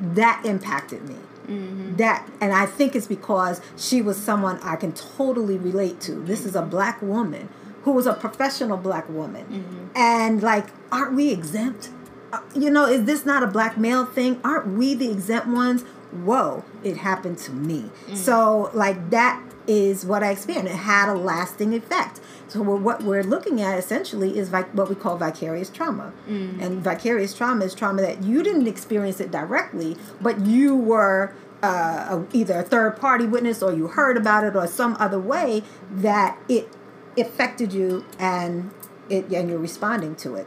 that impacted me. Mm-hmm. That, and I think it's because she was someone I can totally relate to. This is a black woman who was a professional black woman. Mm-hmm. And, like, aren't we exempt? Uh, you know, is this not a black male thing? Aren't we the exempt ones? Whoa, it happened to me. Mm. So, like, that is what I experienced. It had a lasting effect. So, we're, what we're looking at essentially is what we call vicarious trauma. And vicarious trauma is trauma that you didn't experience it directly, but you were uh, either a third party witness or you heard about it or some other way that it affected you and it and you're responding to it.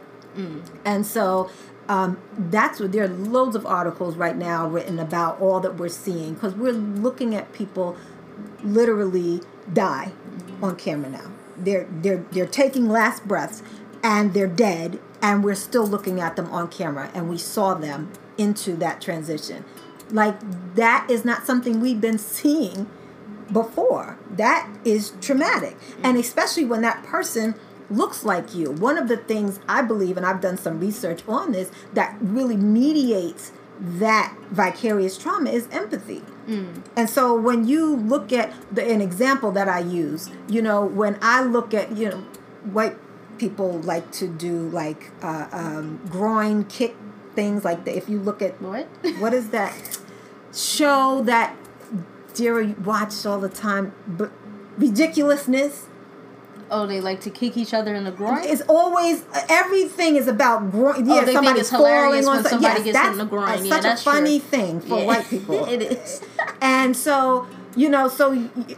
And so um, that's what there are loads of articles right now written about all that we're seeing because we're looking at people literally die on camera now. They're they're they're taking last breaths and they're dead and we're still looking at them on camera and we saw them into that transition. Like that is not something we've been seeing before. That is traumatic. And especially when that person looks like you. One of the things I believe, and I've done some research on this, that really mediates that vicarious trauma is empathy. And so when you look at the, an example that I use, you know, when I look at, you know, white people like to do like uh, um, groin kick things like that. If you look at what what is that show that Dara watched all the time? But ridiculousness. Oh they like to kick each other in the groin It's always everything is about groin. Yeah, Oh, they think somebody it's hilarious when some- somebody yes, gets that's in the groin. uh, Yeah, such that's a funny true. thing for Yeah. white people. it is and so you know, so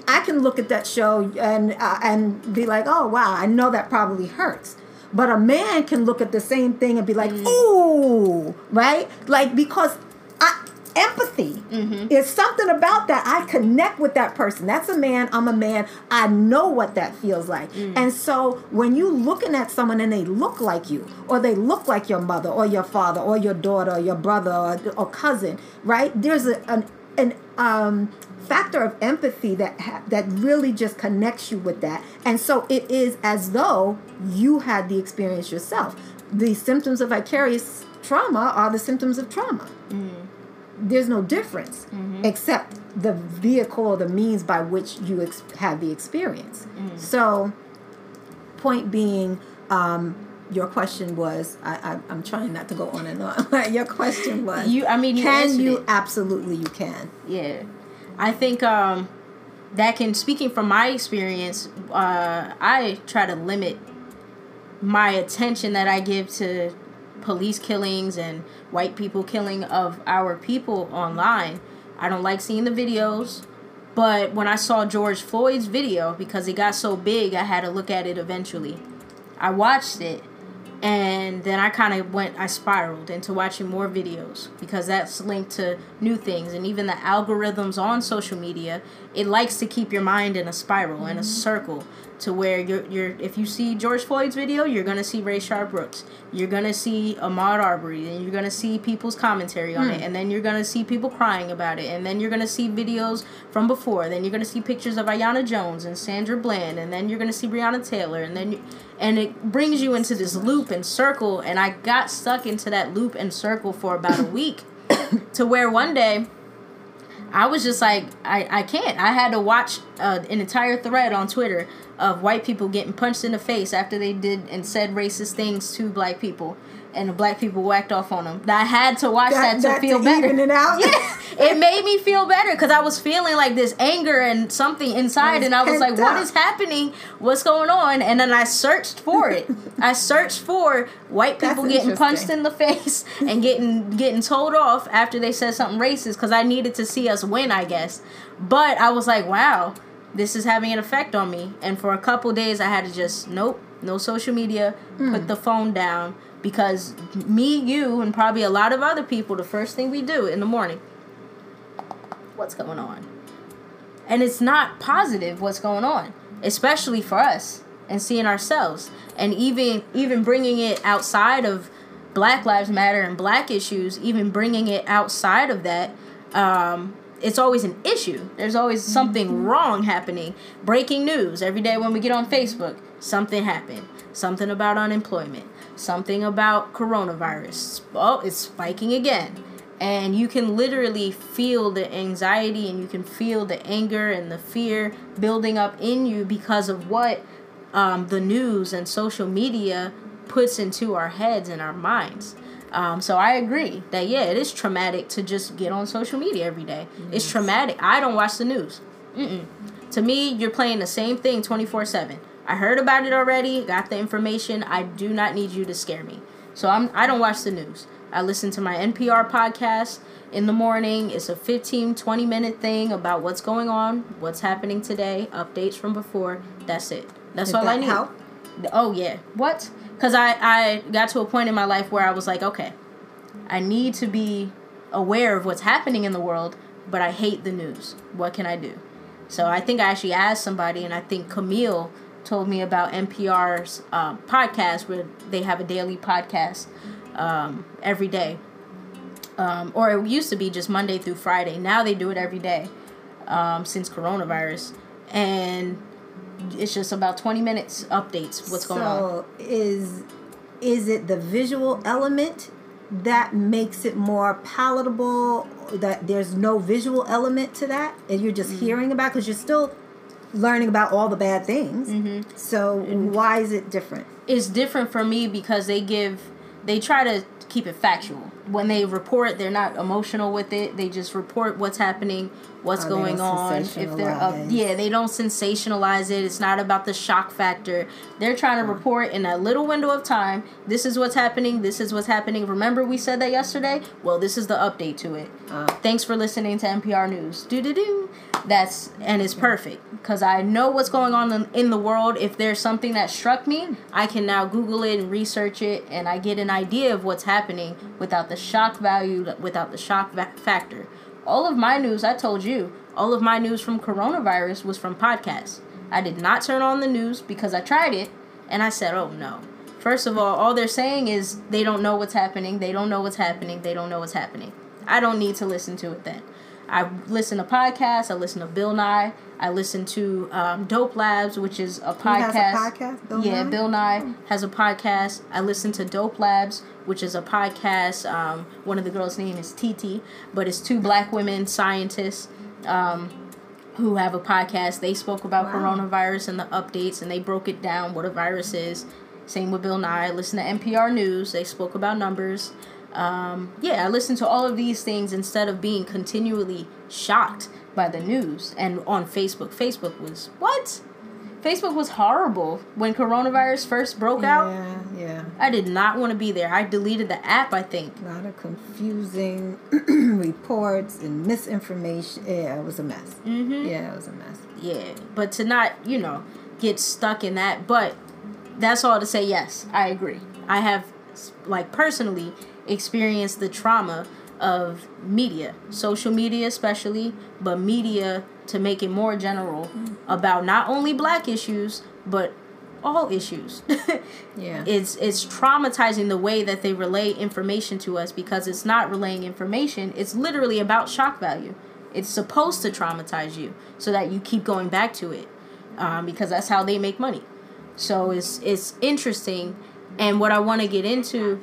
I can look at that show and uh, and be like, oh wow, I know that probably hurts. But a man can look at the same thing and be like, Mm. ooh, right? Like because I, empathy Mm-hmm. is something about that. I connect with that person. That's a man. I'm a man. I know what that feels like. Mm. And so when you looking at someone and they look like you, or they look like your mother, or your father, or your daughter, or your brother, or, or cousin, right? There's a, an an um, factor of empathy that ha- that really just connects you with that, and so it is as though you had the experience yourself. The symptoms of vicarious trauma are the symptoms of trauma. There's no difference except the vehicle or the means by which you ex- have the experience. So, point being, um, your question was I, I, I'm trying not to go on and on. your question was You- I mean, you can you it. absolutely you can. Yeah, I think um, that can. Speaking from my experience, uh, I try to limit my attention that I give to police killings and white people killing of our people online. I don't like seeing the videos, but when I saw George Floyd's video because it got so big, I had to look at it eventually. I watched it and then I kind of went I spiraled into watching more videos because that's linked to new things and even the algorithms on social media it likes to keep your mind in a spiral in a mm-hmm. circle to where you're you're if you see George Floyd's video you're going to see Rayshard Brooks. You're going to see Ahmaud Arbery and you're going to see people's commentary on it hmm. and then you're going to see people crying about it and then you're going to see videos from before then you're going to see pictures of Aiyana Jones and Sandra Bland and then you're going to see Breonna Taylor and then you, and it brings you into this loop and circle and I got stuck into that loop and circle for about a week to where one day I was just like, I, I can't. I had to watch uh, an entire thread on Twitter of white people getting punched in the face after they did and said racist things to black people, and the black people whacked off on them. I had to watch that, to feel better. even it out. Yeah, it made me feel better because I was feeling like this anger and something inside, and I was like, pent "What up. is happening? What's going on?" And then I searched for it. I searched for white That's people getting punched in the face and getting getting told off after they said something racist because I needed to see us win, I guess. But I was like, "Wow, this is having an effect on me." And for a couple days, I had to just nope, no social media, Hmm. put the phone down because me, you, and probably a lot of other people, the first thing we do in the morning what's going on. And it's not positive what's going on, especially for us and seeing ourselves and even even bringing it outside of Black Lives Matter and black issues, even bringing it outside of that um it's always an issue. There's always something wrong happening. Breaking news every day when we get on Facebook. Something happened. Something about unemployment. Something about coronavirus. Oh, it's spiking again and you can literally feel the anxiety and you can feel the anger and the fear building up in you because of what um, the news and social media puts into our heads and our minds. Um, so I agree that yeah, it is traumatic to just get on social media every day. It's traumatic. I don't watch the news. Mm-mm. To me, you're playing the same thing 24 7. I heard about it already, got the information. I do not need you to scare me. So I'm I don't watch the news. I listen to my NPR podcast in the morning. It's a 15 20 minute thing about what's going on, what's happening today, updates from before. That's it. That's Did all I need. help? Oh yeah. What? Cuz I I got to a point in my life where I was like, okay, I need to be aware of what's happening in the world, but I hate the news. What can I do? So I think I actually asked somebody, and I think Camille told me about NPR's um, podcast where they have a daily podcast um, every day. Um, or it used to be just Monday through Friday. Now they do it every day um, since coronavirus. And it's just about 20 minutes updates what's going on. So is is it the visual element that makes it more palatable? That there's no visual element to that, and you're Mm-hmm. just hearing about because you're still learning about all the bad things. Mm-hmm. So why is it different? it's different for me because they give they try to keep it factual when they report they're not emotional with it they just report what's happening what's Oh, going on if they're up yeah they don't sensationalize it. It's not about the shock factor. They're trying to report in a little window of time this is what's happening this is what's happening. Remember we said that yesterday? Well this is the update to it. Uh. thanks for listening to npr news do do do that's and it's perfect because i know what's going on in, in the world. If there's something that struck me i can now google it and research it and i get an idea of what's happening without the shock value without the shock va- factor all of my news i told you all of my news from coronavirus was from podcasts. I did not turn on the news because i tried it and i said oh no. First of all all they're saying is they don't know what's happening they don't know what's happening they don't know what's happening. I don't need to listen to it then I listen to podcasts. I listen to Bill Nye. I listen to um, Dope Labs, which is a podcast. A podcast. Bill yeah, Nye? Bill Nye has a podcast. I listen to Dope Labs, which is a podcast. Um, one of the girls' name is Titi, but it's two black women scientists um, who have a podcast. They spoke about Wow. coronavirus and the updates, and they broke it down what a virus is. Same with Bill Nye. I listen to NPR News. They spoke about numbers. Um, yeah, I listen to all of these things instead of being continually shocked by the news and on Facebook. Facebook was what? Facebook was horrible when coronavirus first broke out. Yeah, yeah. I did not want to be there. I deleted the app, I think. A lot of confusing reports and misinformation. Yeah, it was a mess. Mm-hmm. Yeah, it was a mess. Yeah, but to not, you know, get stuck in that. But that's all to say, yes, I agree. I have, like, personally experienced the trauma of media, social media especially, but media to make it more general about not only black issues, but all issues. Yeah. it's it's traumatizing the way that they relay information to us because it's not relaying information it's literally about shock value it's supposed to traumatize you so that you keep going back to it um, because that's how they make money so it's it's interesting and what i want to get into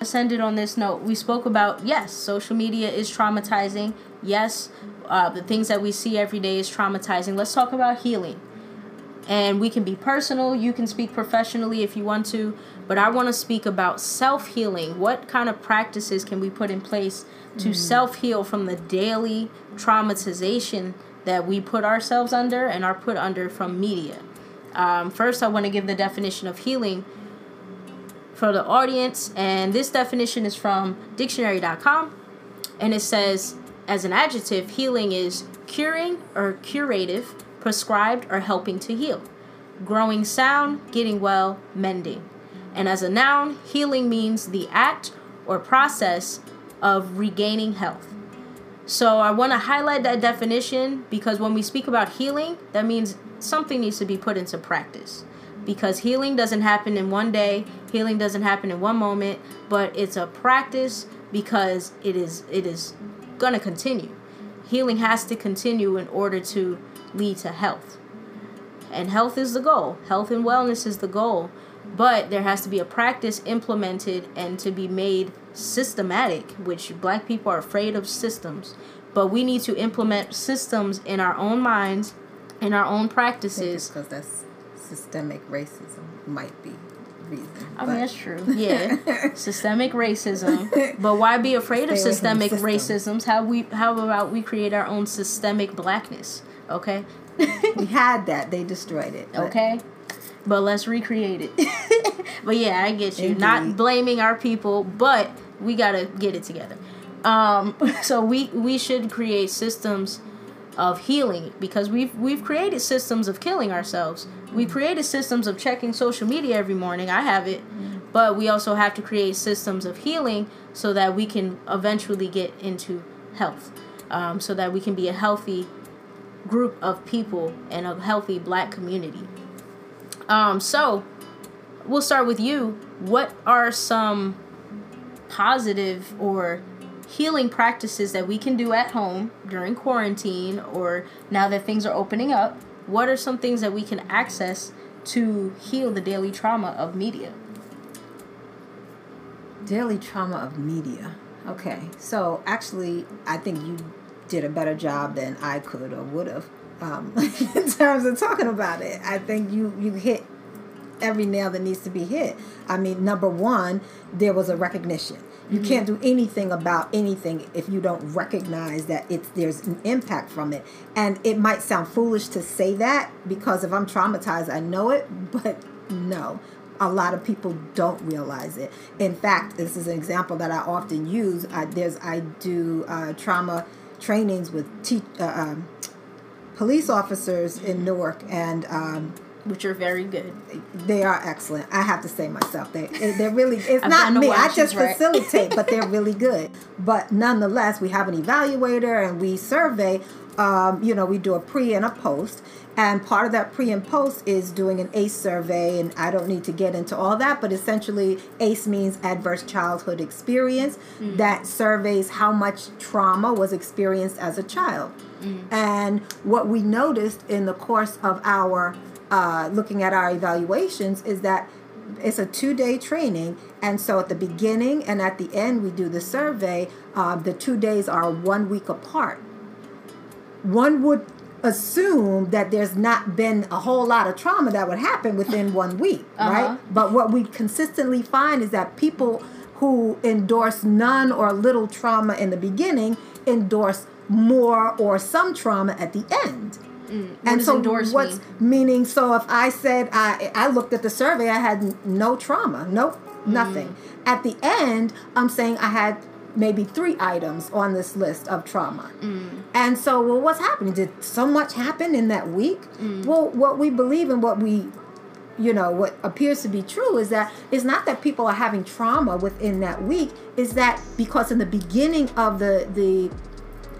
let's end it on this note. We spoke about yes social media is traumatizing. Yes uh, the things that we see every day is traumatizing. Let's talk about healing. And we can be personal. You can speak professionally if you want to. But i want to speak about self-healing. What kind of practices can we put in place to self-heal from the daily traumatization that we put ourselves under and are put under from media? Um, first i want to give the definition of healing for the audience and this definition is from dictionary.com and it says as an adjective healing is curing or curative prescribed or helping to heal. Growing sound getting well mending. And as a noun healing means the act or process of regaining health. So i want to highlight that definition because when we speak about healing that means something needs to be put into practice because healing doesn't happen in one day healing doesn't happen in one moment but it's a practice because it is it is going to continue. Healing has to continue in order to lead to health. And health is the goal. Health and wellness is the goal. But there has to be a practice implemented and to be made systematic which black people are afraid of systems. But we need to implement systems in our own minds in our own practices. Because that's systemic racism might be reason. I mean, that's true. Yeah, systemic racism. But why be afraid of Stay the systemic system. racisms? How we? How about we create our own systemic blackness? Okay. we had that, they destroyed it. but- okay. But let's recreate it. but yeah, I get you. Not blaming our people, but we gotta get it together. Um, so we we should create systems of healing because we've we've created systems of killing ourselves. We created systems of checking social media every morning. I have it. But we also have to create systems of healing so that we can eventually get into health. Um, so that we can be a healthy group of people and a healthy black community. Um, so we'll start with you. What are some positive or healing practices that we can do at home during quarantine or now that things are opening up? What are some things that we can access to heal the daily trauma of media? Daily trauma of media. Okay, so actually, I think you did a better job than I could or would have um, in terms of talking about it. I think you you hit every nail that needs to be hit. I mean, number one, there was a recognition. You can't do anything about anything if you don't recognize that it's there's an impact from it. And it might sound foolish to say that because if I'm traumatized, I know it, but no. A lot of people don't realize it. In fact, this is an example that I often use. I, there's I do uh, trauma trainings with te- uh, um, police officers in Newark, and um, which are very good. They are excellent. I have to say myself. They they're really. It's not me. I just right? facilitate, but they're really good. But nonetheless, we have an evaluator and we survey. Um, you know, we do a pre and a post. And part of that pre and post is doing an ACE survey, and I don't need to get into all that, but essentially, ACE means adverse childhood experience. That surveys how much trauma was experienced as a child. And what we noticed in the course of our uh, looking at our evaluations is that it's a two day training. And so at the beginning and at the end, we do the survey. Uh, the two days are one week apart. One would assume that there's not been a whole lot of trauma that would happen within one week, Uh-huh. right? But what we consistently find is that people who endorse none or little trauma in the beginning endorse more or some trauma at the end. What does endorse what's mean? meaning? So if I said I I looked at the survey, I had no trauma, nope, mm-hmm. nothing. At the end, I'm saying I had maybe three items on this list of trauma. Mm. And so, well, what's happening? Did so much happen in that week? Mm. Well, what we believe and what we you know what appears to be true is that it's not that people are having trauma within that week is that because in the beginning of the the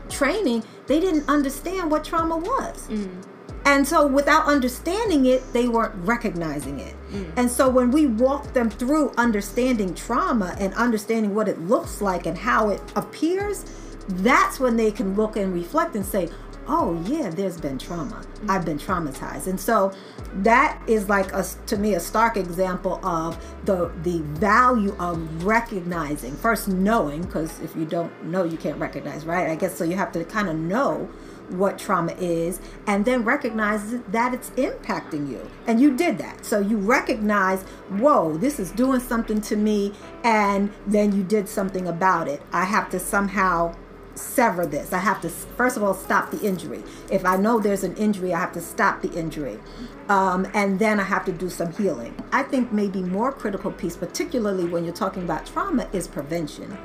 training they didn't understand what trauma was. Mm. And so without understanding it they weren't recognizing it. Mm. And so when we walk them through understanding trauma and understanding what it looks like and how it appears that's when they can look and reflect and say oh yeah there's been trauma. I've been traumatized. And so that is like a to me a stark example of the the value of recognizing first knowing because if you don't know you can't recognize right? I guess so you have to kind of know what trauma is and then recognize that it's impacting you. And you did that. So you recognize whoa this is doing something to me and then you did something about it. I have to somehow sever this. I have to first of all stop the injury. If I know there's an injury, I have to stop the injury, um, and then I have to do some healing. I think maybe more critical piece, particularly when you're talking about trauma, is prevention.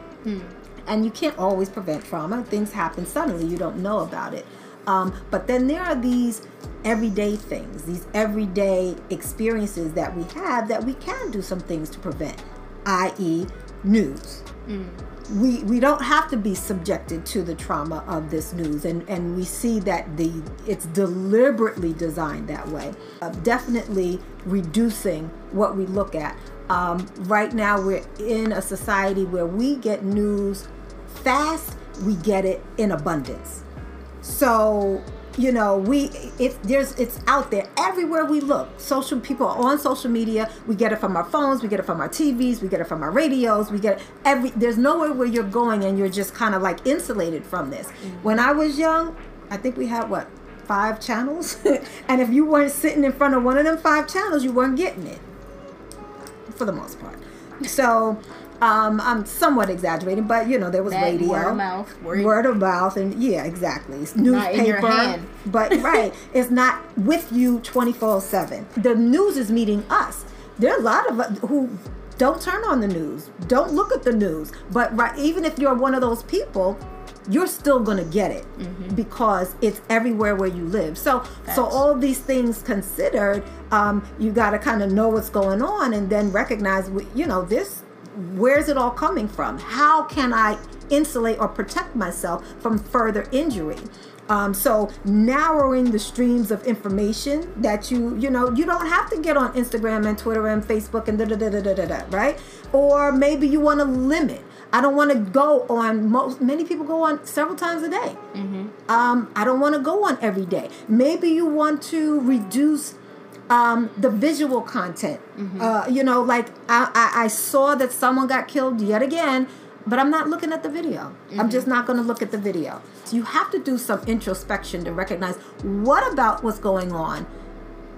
And you can't always prevent trauma. Things happen suddenly. You don't know about it. Um, but then there are these everyday things, these everyday experiences that we have that we can do some things to prevent, i.e., news we we don't have to be subjected to the trauma of this news and and we see that the it's deliberately designed that way uh, definitely reducing what we look at. Um, right now we're in a society where we get news fast we get it in abundance. So you know we it there's it's out there. Everywhere we look social people are on social media. We get it from our phones we get it from our tvs we get it from our radios we get it every there's nowhere where you're going and you're just kind of like insulated from this. Mm-hmm. When i was young i think we had what five channels? And if you weren't sitting in front of one of them five channels you weren't getting it for the most part. So um, I'm somewhat exaggerating, but you know there was That radio, word of mouth, word- word of mouth, and yeah, exactly. It's Not in your newspaper, hand. but right, it's not with you 24 seven. The news is meeting us. There are a lot of us who don't turn on the news, don't look at the news, but right, even if you're one of those people. You're still gonna get it because it's everywhere where you live. So, so Mm-hmm. All these things considered, um, you got to kind of know what's going on and then recognize, you know, this where's it all coming from? How can I insulate or protect myself from further injury? Um, so narrowing the streams of information that you you know you don't have to get on Instagram and Twitter and Facebook and da da da da da da, right? Or maybe you want to limit. I don't want to go on most many people go on several times a day. Um, I don't want to go on every day. Maybe you want to reduce um, the visual content. Uh, you know, like I, I, I saw that someone got killed yet again, but I'm not looking at the video. I'm just not going to look at the video. So you have to do some introspection to recognize what about what's going on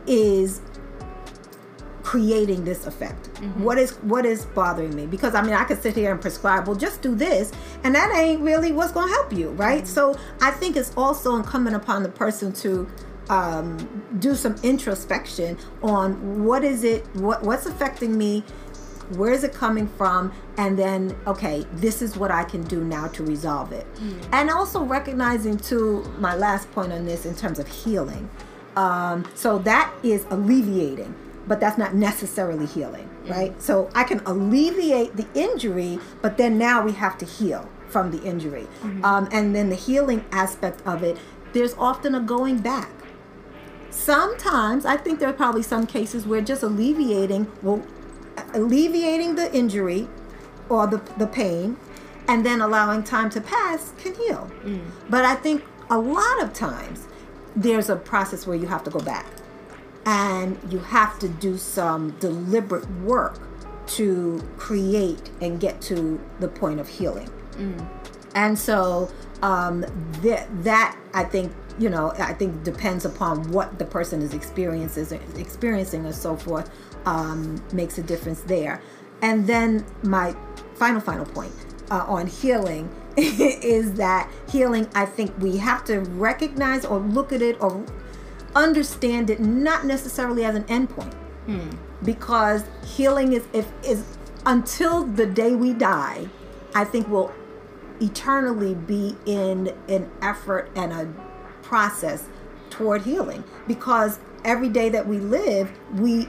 is creating this effect. What is what is bothering me? Because i mean i could sit here and prescribe well just do this and that ain't really what's going to help you right? So i think it's also incumbent upon the person to um, do some introspection on what is it what what's affecting me where is it coming from and then okay this is what i can do now to resolve it and also recognizing too my last point on this in terms of healing Um, so that is alleviating, but that's not necessarily healing, right? So I can alleviate the injury, but then now we have to heal from the injury. Um, and then the healing aspect of it, there's often a going back. Sometimes I think there are probably some cases where just alleviating will alleviating the injury or the, the pain and then allowing time to pass can heal. But I think a lot of times there's a process where you have to go back and you have to do some deliberate work to create and get to the point of healing. And so um, that that I think you know I think depends upon what the person is experiences experiencing and so forth um, makes a difference there. And then my final final point uh, on healing is that healing I think we have to recognize or look at it or understand it not necessarily as an endpoint because healing is if is until the day we die i think we'll eternally be in an effort and a process toward healing because every day that we live we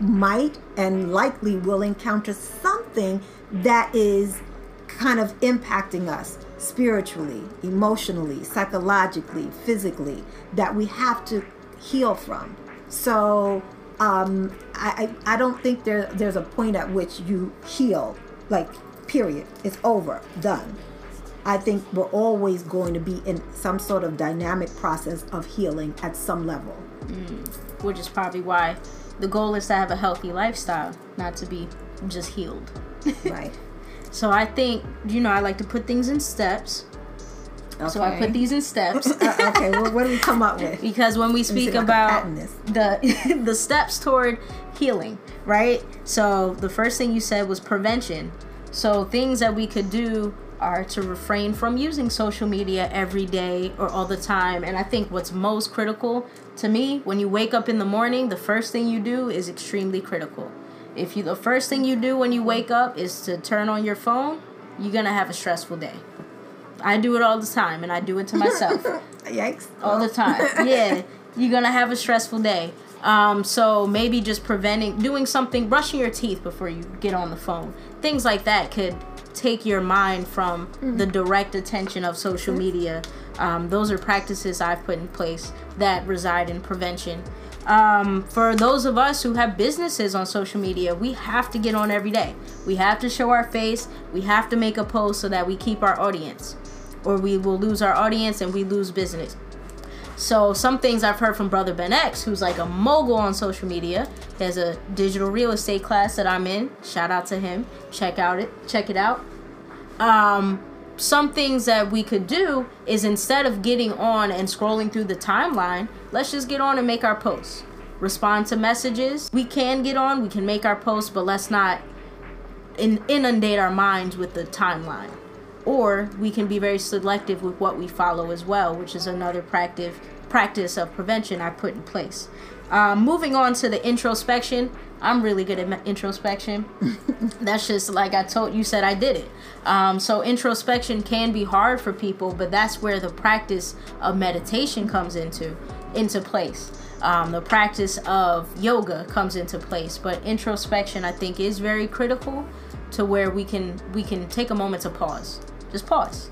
might and likely will encounter something that is kind of impacting us spiritually, emotionally, psychologically, physically that we have to heal from. So um, I, I don't think there there's a point at which you heal, like period. It's over, done. I think we're always going to be in some sort of dynamic process of healing at some level. which is probably why the goal is to have a healthy lifestyle, not to be just healed. Right. So I think, you know, I like to put things in steps. Okay. So I put these in steps Uh, okay, well, what do we come up with? because when we speak if I can about the the steps toward healing, right? So the first thing you said was prevention. So things that we could do are to refrain from using social media every day or all the time. And I think what's most critical to me when you wake up in the morning, the first thing you do is extremely critical. If you the first thing you do when you wake up is to turn on your phone, you're going to have a stressful day. I do it all the time and I do it to myself Yikes. all the time. Yeah, you're gonna have a stressful day. Um, so maybe just preventing, doing something, brushing your teeth before you get on the phone, things like that could take your mind from the direct attention of social media. Um, those are practices I've put in place that reside in prevention. Um, for those of us who have businesses on social media, we have to get on every day. We have to show our face. We have to make a post so that we keep our audience, or we will lose our audience and we lose business. So some things I've heard from Brother Ben X, who's like a mogul on social media. He has a digital real estate class that I'm in. Shout out to him. Check out it. Check it out. Um, some things that we could do is instead of getting on and scrolling through the timeline, let's just get on and make our posts. Respond to messages. We can get on, we can make our posts, but let's not in- inundate our minds with the timeline. Or we can be very selective with what we follow as well, which is another practice practice of prevention I put in place. Um, moving on to the introspection, I'm really good at introspection. That's just like I told you said I did it. Um, so introspection can be hard for people, but that's where the practice of meditation comes into into place. Um, the practice of yoga comes into place, but introspection I think is very critical to where we can we can take a moment to pause. Just pause.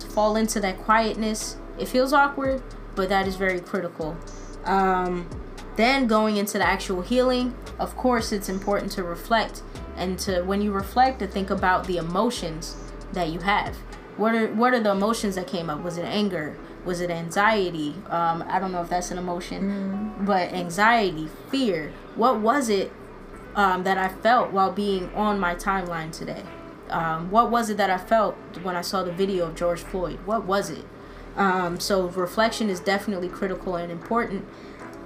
To fall into that quietness. It feels awkward, but that is very critical. Um, then going into the actual healing, of course, it's important to reflect and to when you reflect to think about the emotions that you have. What are what are the emotions that came up? Was it anger? Was it anxiety? Um, I don't know if that's an emotion, but anxiety, fear. What was it um, that I felt while being on my timeline today? Um, what was it that I felt when I saw the video of George Floyd? What was it? Um, so reflection is definitely critical and important.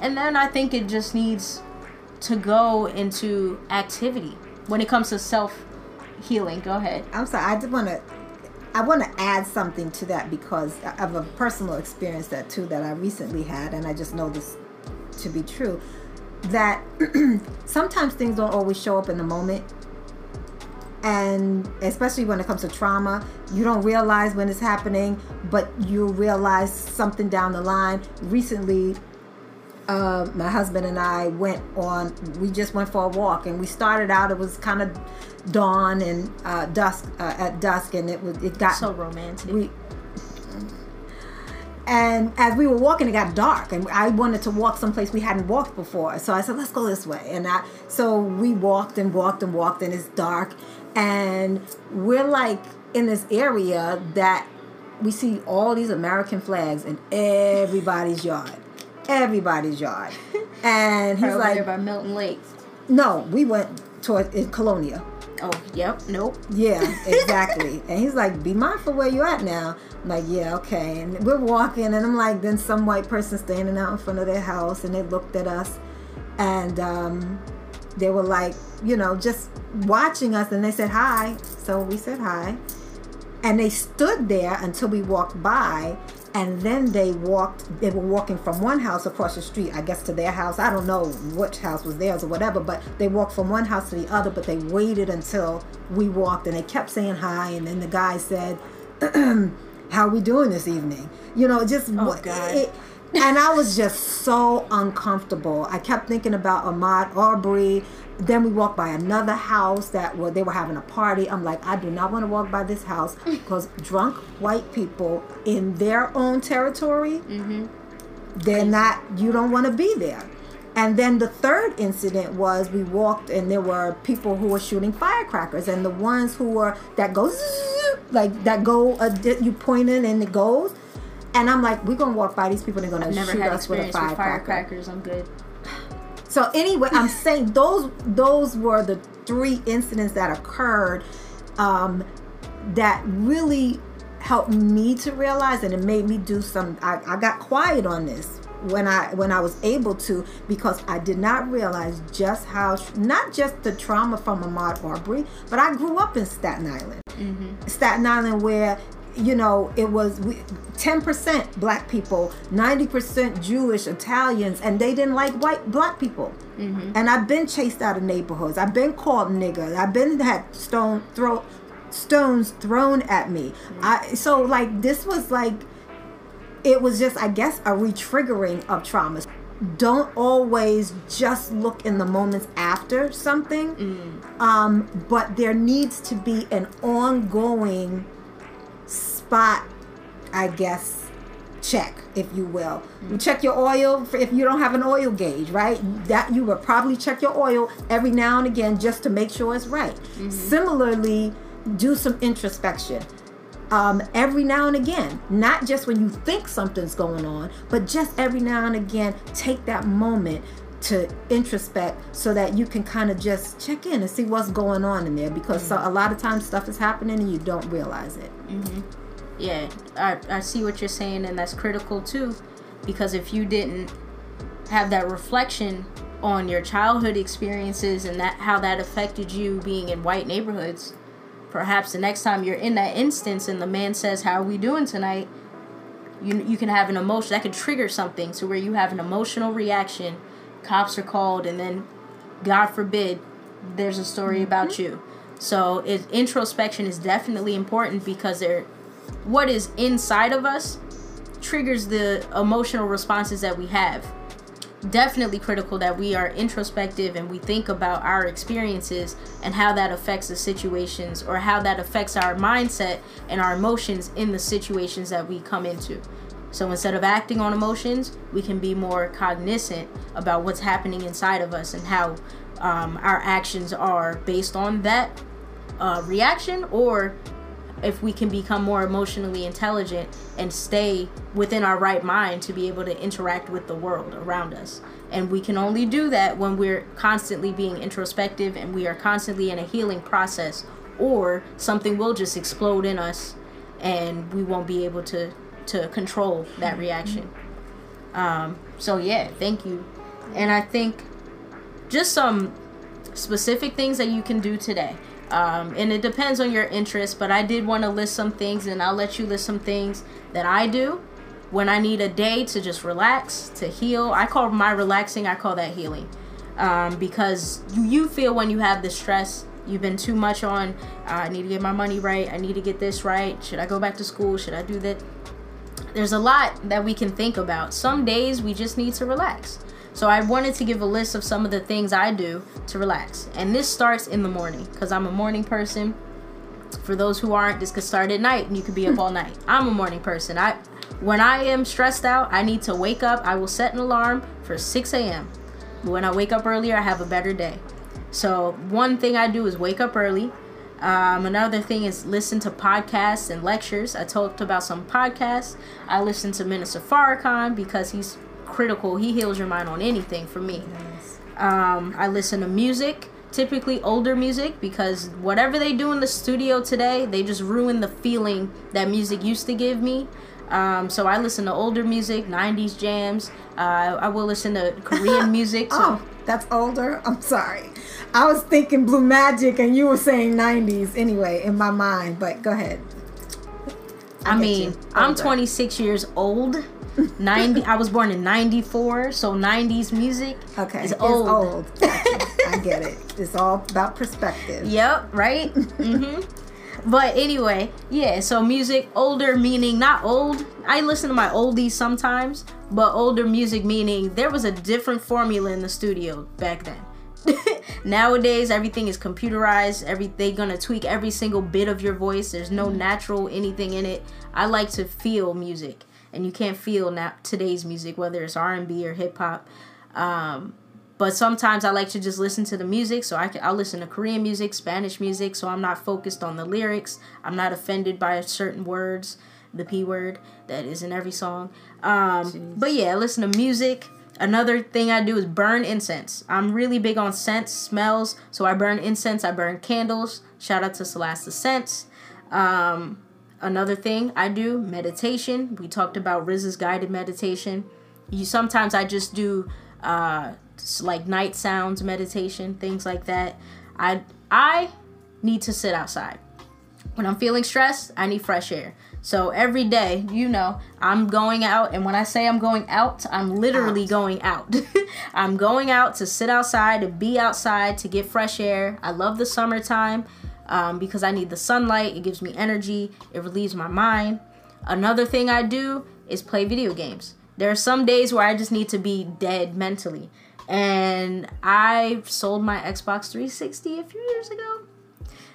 And then I think it just needs to go into activity when it comes to self healing. Go ahead. I'm sorry. I just want to. I want to add something to that because of a personal experience that too that I recently had, and I just know this to be true. That sometimes things don't always show up in the moment, and especially when it comes to trauma, you don't realize when it's happening, but you realize something down the line. Recently, uh, my husband and I went on. We just went for a walk, and we started out. It was kind of dawn and uh, dusk uh, at dusk, and it was it got so romantic. We, and as we were walking, it got dark, and I wanted to walk someplace we hadn't walked before. So I said, "Let's go this way." And I, so we walked and walked and walked, and it's dark, and we're like in this area that we see all these American flags in everybody's yard, everybody's yard, and he's like, by Milton Lake. "No, we went toward in Colonia." Oh, yep. Nope. Yeah, exactly. and he's like, "Be mindful where you at now." I'm like, "Yeah, okay." And we're walking, and I'm like, then some white person standing out in front of their house, and they looked at us, and um, they were like, you know, just watching us, and they said hi. So we said hi, and they stood there until we walked by, and then they walked. They were walking from one house across the street, I guess, to their house. I don't know which house was theirs or whatever, but they walked from one house to the other. But they waited until we walked, and they kept saying hi, and then the guy said. how are we doing this evening? You know, just Oh, what- God. it- and I was just so uncomfortable. I kept thinking about Ahmaud Arbery. Then we walked by another house that where they were having a party. I'm like, I do not want to walk by this house because drunk white people in their own territory, they're not. You don't want to be there. And then the third incident was we walked and there were people who were shooting firecrackers, and the ones who were that goes like that go uh, you point it and it goes. And I'm like, we're gonna walk by these people. They're gonna I've never shoot had us with a experience with firecrackers. I'm good. So anyway, I'm saying those those were the three incidents that occurred um, that really helped me to realize, and it made me do some. I, I got quiet on this when I when I was able to because I did not realize just how not just the trauma from Ahmaud Arbery, but I grew up in Staten Island. Staten Island where you know it was 10% black people 90% jewish italians and they didn't like white black people. Mm-hmm. And i've been chased out of neighborhoods. I've been called nigger. I've been had stone throw stones thrown at me. Mm-hmm. I so like this was like it was just i guess a retriggering of traumas don't always just look in the moments after something mm. um, but there needs to be an ongoing spot i guess check if you will. You check your oil for if you don't have an oil gauge right? That you would probably check your oil every now and again just to make sure it's right. Mm-hmm. Similarly do some introspection. Um, every now and again, not just when you think something's going on, but just every now and again, take that moment to introspect so that you can kind of just check in and see what's going on in there because mm-hmm. so, a lot of times stuff is happening and you don't realize it. Mm-hmm. Yeah, I, I see what you're saying, and that's critical too, because if you didn't have that reflection on your childhood experiences and that how that affected you being in white neighborhoods, perhaps the next time you're in that instance and the man says, "How are we doing tonight?" you you can have an emotion that could trigger something to where you have an emotional reaction. Cops are called, and then, God forbid, there's a story about mm-hmm. you. So, it, introspection is definitely important because there, what is inside of us, triggers the emotional responses that we have. Definitely critical that we are introspective and we think about our experiences and how that affects the situations or how that affects our mindset and our emotions in the situations that we come into. So instead of acting on emotions, we can be more cognizant about what's happening inside of us and how um, our actions are based on that uh, reaction or if we can become more emotionally intelligent and stay within our right mind to be able to interact with the world around us. And we can only do that when we're constantly being introspective and we are constantly in a healing process, or something will just explode in us and we won't be able to, to control that reaction. Um, so, yeah, thank you. And I think just some specific things that you can do today. Um, and it depends on your interest, but I did want to list some things, and I'll let you list some things that I do when I need a day to just relax, to heal. I call my relaxing, I call that healing. Um, because you, you feel when you have the stress, You've been too much on, uh, I need to get my money right. I need to get this right. Should I go back to school? Should I do that? There's a lot that we can think about. Some days we just need to relax. So I wanted to give a list of some of the things I do to relax. And this starts in the morning because I'm a morning person. For those who aren't, this could start at night and you could be up all night. I'm a morning person. I when I am stressed out, I need to wake up. I will set an alarm for 6 a.m. When I wake up earlier, I have a better day. So one thing I do is wake up early. Um, another thing is listen to podcasts and lectures. I talked about some podcasts. I listen to Minister Farrakhan because he's critical. He heals your mind on anything for me. Nice. Um, I listen to music, typically older music, because whatever they do in the studio today, they just ruin the feeling that music used to give me. Um, so I listen to older music, 90s jams. Uh, I will listen to Korean music. So Oh, that's older. I'm sorry. I was thinking Blue Magic, and you were saying '90s anyway in my mind. But go ahead. I, get mean. I'm 26 years old. 90 I was born in 94, so 90s music Okay, is it's old. old. I get it. It's all about perspective. Yep, right? hmm But anyway, yeah, so music older meaning not old. I listen to my oldies sometimes, but older music meaning there was a different formula in the studio back then. Nowadays everything is computerized, every they gonna tweak every single bit of your voice. There's no natural anything in it. I like to feel music. And you can't feel now today's music, whether it's R and B or hip hop. Um, but sometimes I like to just listen to the music. So I can I'll listen to Korean music, Spanish music, so I'm not focused on the lyrics. I'm not offended by certain words, the p word that is in every song. Um, but yeah, listen to music. Another thing I do is burn incense. I'm really big on scents, smells. So I burn incense. I burn candles. Shout out to Celeste Scents. Um, another thing I do meditation. We talked about RZA's guided meditation. You sometimes I just do uh like night sounds meditation, things like that. I I need to sit outside. When I'm feeling stressed, I need fresh air. So every day, you know, I'm going out and when I say I'm going out, I'm literally Out. going out. I'm going out to sit outside, to be outside, to get fresh air. I love the summertime um, because I need the sunlight. It gives me energy. It relieves my mind. Another thing I do is play video games. There are some days where I just need to be dead mentally. And I sold my Xbox 360 a few years ago.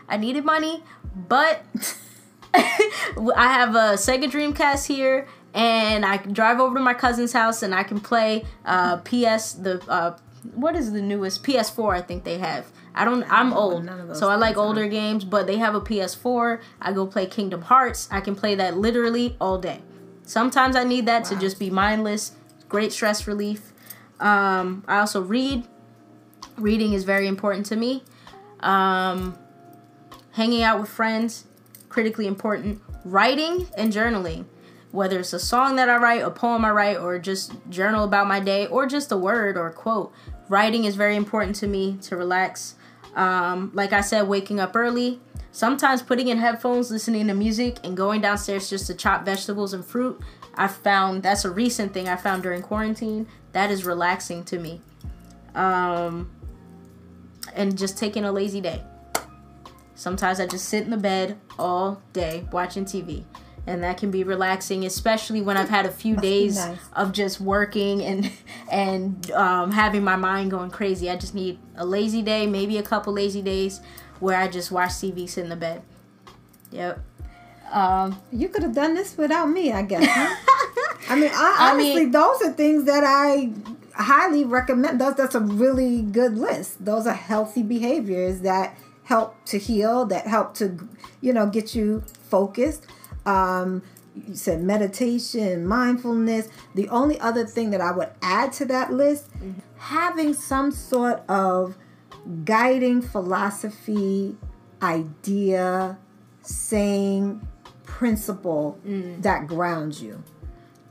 I needed money, but I have a Sega Dreamcast here, and I can drive over to my cousin's house and I can play uh, PS the uh, what is the newest PS4? I think they have. I don't. I'm old, none of those so I like older games, but they have a PS4. I go play Kingdom Hearts. I can play that literally all day. Sometimes I need that to just be mindless. Great stress relief. Um, I also read. Reading is very important to me. Um, hanging out with friends, critically important. Writing and journaling, whether it's a song that I write, a poem I write, or just journal about my day, or just a word or a quote. Writing is very important to me to relax. Um, like I said, waking up early. Sometimes putting in headphones, listening to music, and going downstairs just to chop vegetables and fruit. I found that's a recent thing I found during quarantine. That is relaxing to me. Um, and just taking a lazy day. Sometimes I just sit in the bed all day watching TV. And that can be relaxing, especially when I've had a few days nice. of just working and and um, having my mind going crazy. I just need a lazy day, maybe a couple lazy days, where I just watch TV, sit in the bed. Yep. Um, You could have done this without me, I guess. Huh? I mean, I, I honestly, mean- those are things that I highly recommend. Those that's a really good list. Those are healthy behaviors that help to heal, that help to, you know, get you focused. Um, you said meditation, mindfulness. The only other thing that I would add to that list, having some sort of guiding philosophy, idea, saying, principle that grounds you.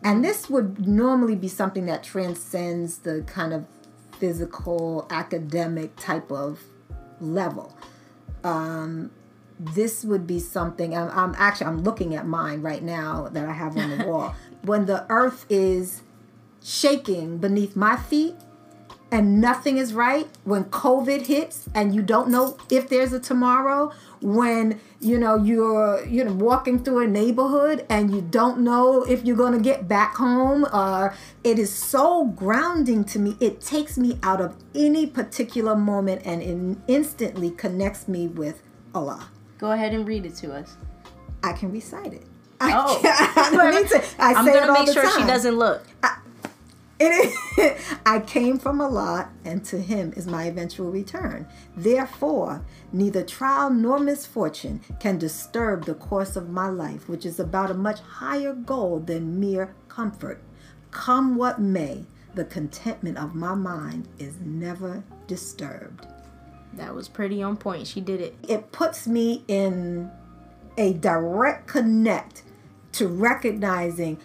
And this would normally be something that transcends the kind of physical, academic type of level. Um, this would be something. I'm, I'm actually I'm looking at mine right now that I have on the wall. When the earth is shaking beneath my feet, and nothing is right, when COVID hits and you don't know if there's a tomorrow, when you know you're you know walking through a neighborhood and you don't know if you're going to get back home uh, it is so grounding to me it takes me out of any particular moment and it instantly connects me with allah Go ahead and read it to us. i can recite it I, Oh. I don't need to. I I'm say gonna all make sure she doesn't look. It is, I came from Allah, and to Him is my eventual return. Therefore, neither trial nor misfortune can disturb the course of my life, which is about a much higher goal than mere comfort. Come what may, the contentment of my mind is never disturbed. That was pretty on point. She did it. It puts me in a direct connect to recognizing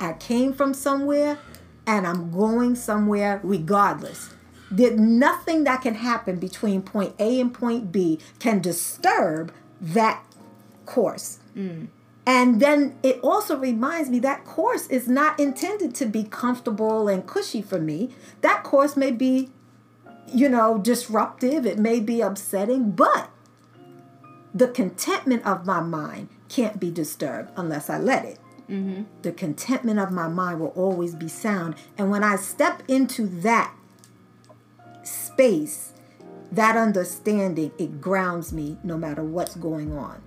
I came from somewhere and I'm going somewhere regardless. That nothing that can happen between point A and point B can disturb that course. Mm. And then it also reminds me that course is not intended to be comfortable and cushy for me. That course may be, you know, disruptive, it may be upsetting, but the contentment of my mind can't be disturbed unless I let it. Mm-hmm. The contentment of my mind will always be sound. And when I step into that space, that understanding, it grounds me no matter what's going on.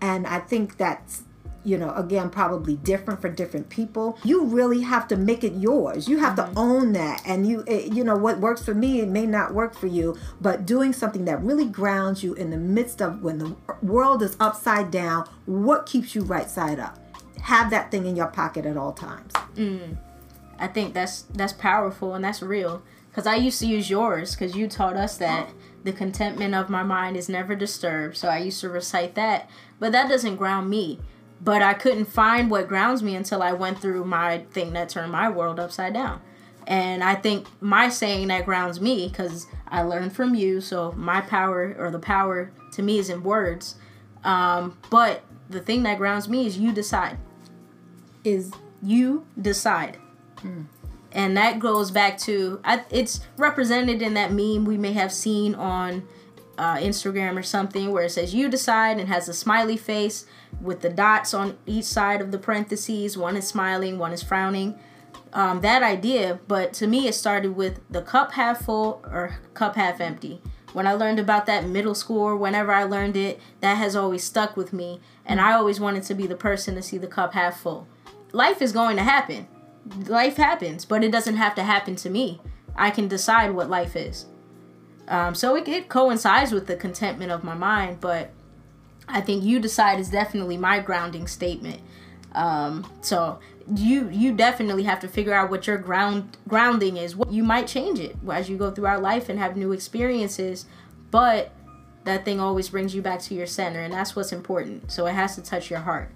And I think that's, you know, again, probably different for different people. You really have to make it yours. You have to mm-hmm. own that. And you, it, you know, what works for me, it may not work for you, but doing something that really grounds you in the midst of when the world is upside down, what keeps you right side up? Have that thing in your pocket at all times. Mm. I think that's that's powerful and that's real. Cause I used to use yours because you taught us that the contentment of my mind is never disturbed. So I used to recite that, but that doesn't ground me. But I couldn't find what grounds me until I went through my thing that turned my world upside down. And I think my saying that grounds me because I learned from you. So my power or the power to me is in words. Um, but the thing that grounds me is you decide Is you decide. And that goes back to I, it's represented in that meme we may have seen on uh, Instagram or something where it says you decide and has a smiley face with the dots on each side of the parentheses. One is smiling, one is frowning. Um, that idea, but to me, it started with the cup half full or cup half empty. When I learned about that middle school whenever I learned it, that has always stuck with me. And I always wanted to be the person to see the cup half full. Life is going to happen life happens, but it doesn't have to happen to me. I can decide what life is. Um, so it, it coincides with the contentment of my mind, but I think you decide is definitely my grounding statement. Um, so you you definitely have to figure out what your ground grounding is. What you might change it as you go through our life and have new experiences, but that thing always brings you back to your center, and that's what's important. So it has to touch your heart.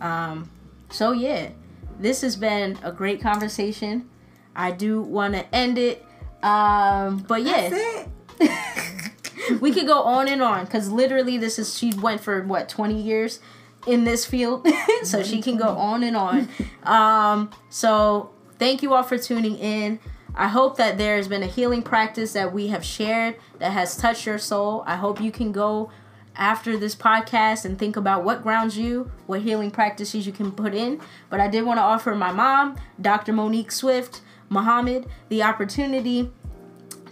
Um, so yeah, this has been a great conversation. I do want to end it. Um, but yeah, That's it. we could go on and on because literally this is she went for what 20 years in this field? So she can go on and on. Um so thank you all for tuning in. I hope that there has been a healing practice that we have shared that has touched your soul. I hope you can go after this podcast and think about what grounds you what healing practices you can put in. But i did want to offer my mom dr monique swift muhammad the opportunity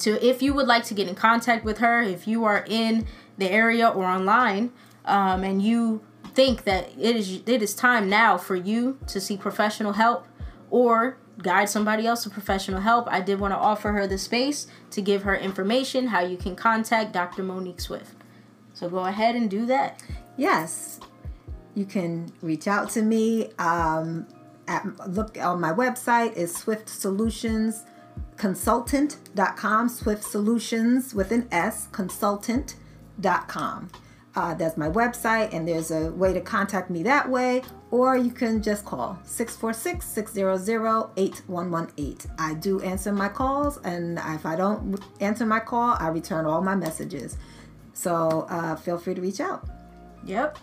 to if you would like to get in contact with her if you are in the area or online um, and you think that it is it is time now for you to seek professional help or guide somebody else to professional help i did want to offer her the space to give her information how you can contact dr monique swift so go ahead and do that Yes, you can reach out to me. Um, at look on my website is Swift Solutions Consultant.com. Swift Solutions with an S Consultant.com. Uh, that's my website, and there's a way to contact me that way, or you can just call 646 600 8118. I do answer my calls, and if I don't answer my call, I return all my messages. So uh, feel free to reach out. Yep.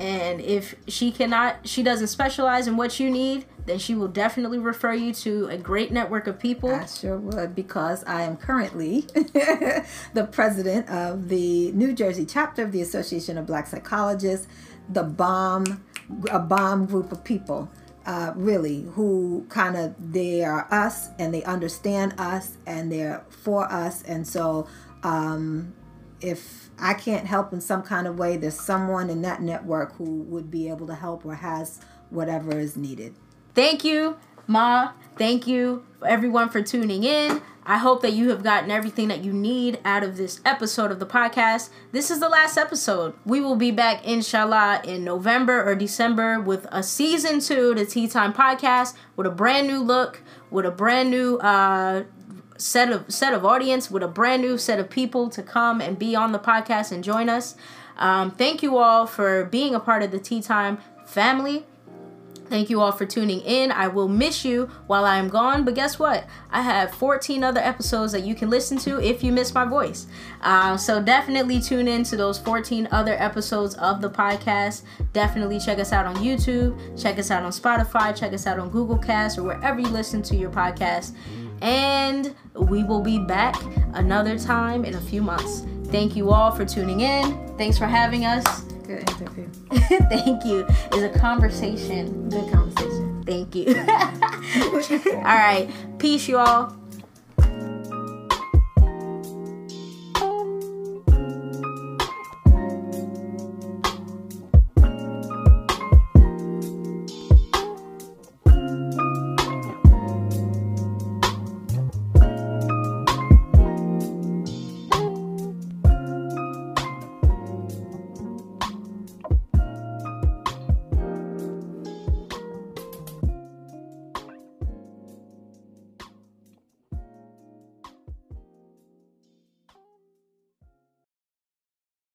And if she cannot, she doesn't specialize in what you need, then she will definitely refer you to a great network of people. I sure would because I am currently the president of the New Jersey chapter of the Association of Black Psychologists, the bomb, a bomb group of people. Uh, really, who kind of they are us and they understand us and they're for us, and so um, if I can't help in some kind of way, there's someone in that network who would be able to help or has whatever is needed. Thank you, Ma. Thank you, everyone, for tuning in. I hope that you have gotten everything that you need out of this episode of the podcast. This is the last episode. We will be back, inshallah, in November or December with a season two, the Ti Time podcast, with a brand new look, with a brand new uh, set of set of audience with a brand new set of people to come and be on the podcast and join us. Um, thank you all for being a part of the Ti Time family. Thank you all for tuning in. I will miss you while I am gone, but guess what? I have 14 other episodes that you can listen to if you miss my voice. Uh, so definitely tune in to those 14 other episodes of the podcast. Definitely check us out on YouTube, check us out on Spotify, check us out on Google Cast, or wherever you listen to your podcast. And we will be back another time in a few months. Thank you all for tuning in. Thanks for having us. Good interview. Thank you. It's a conversation. Good conversation. Thank you. all right. Peace, you all.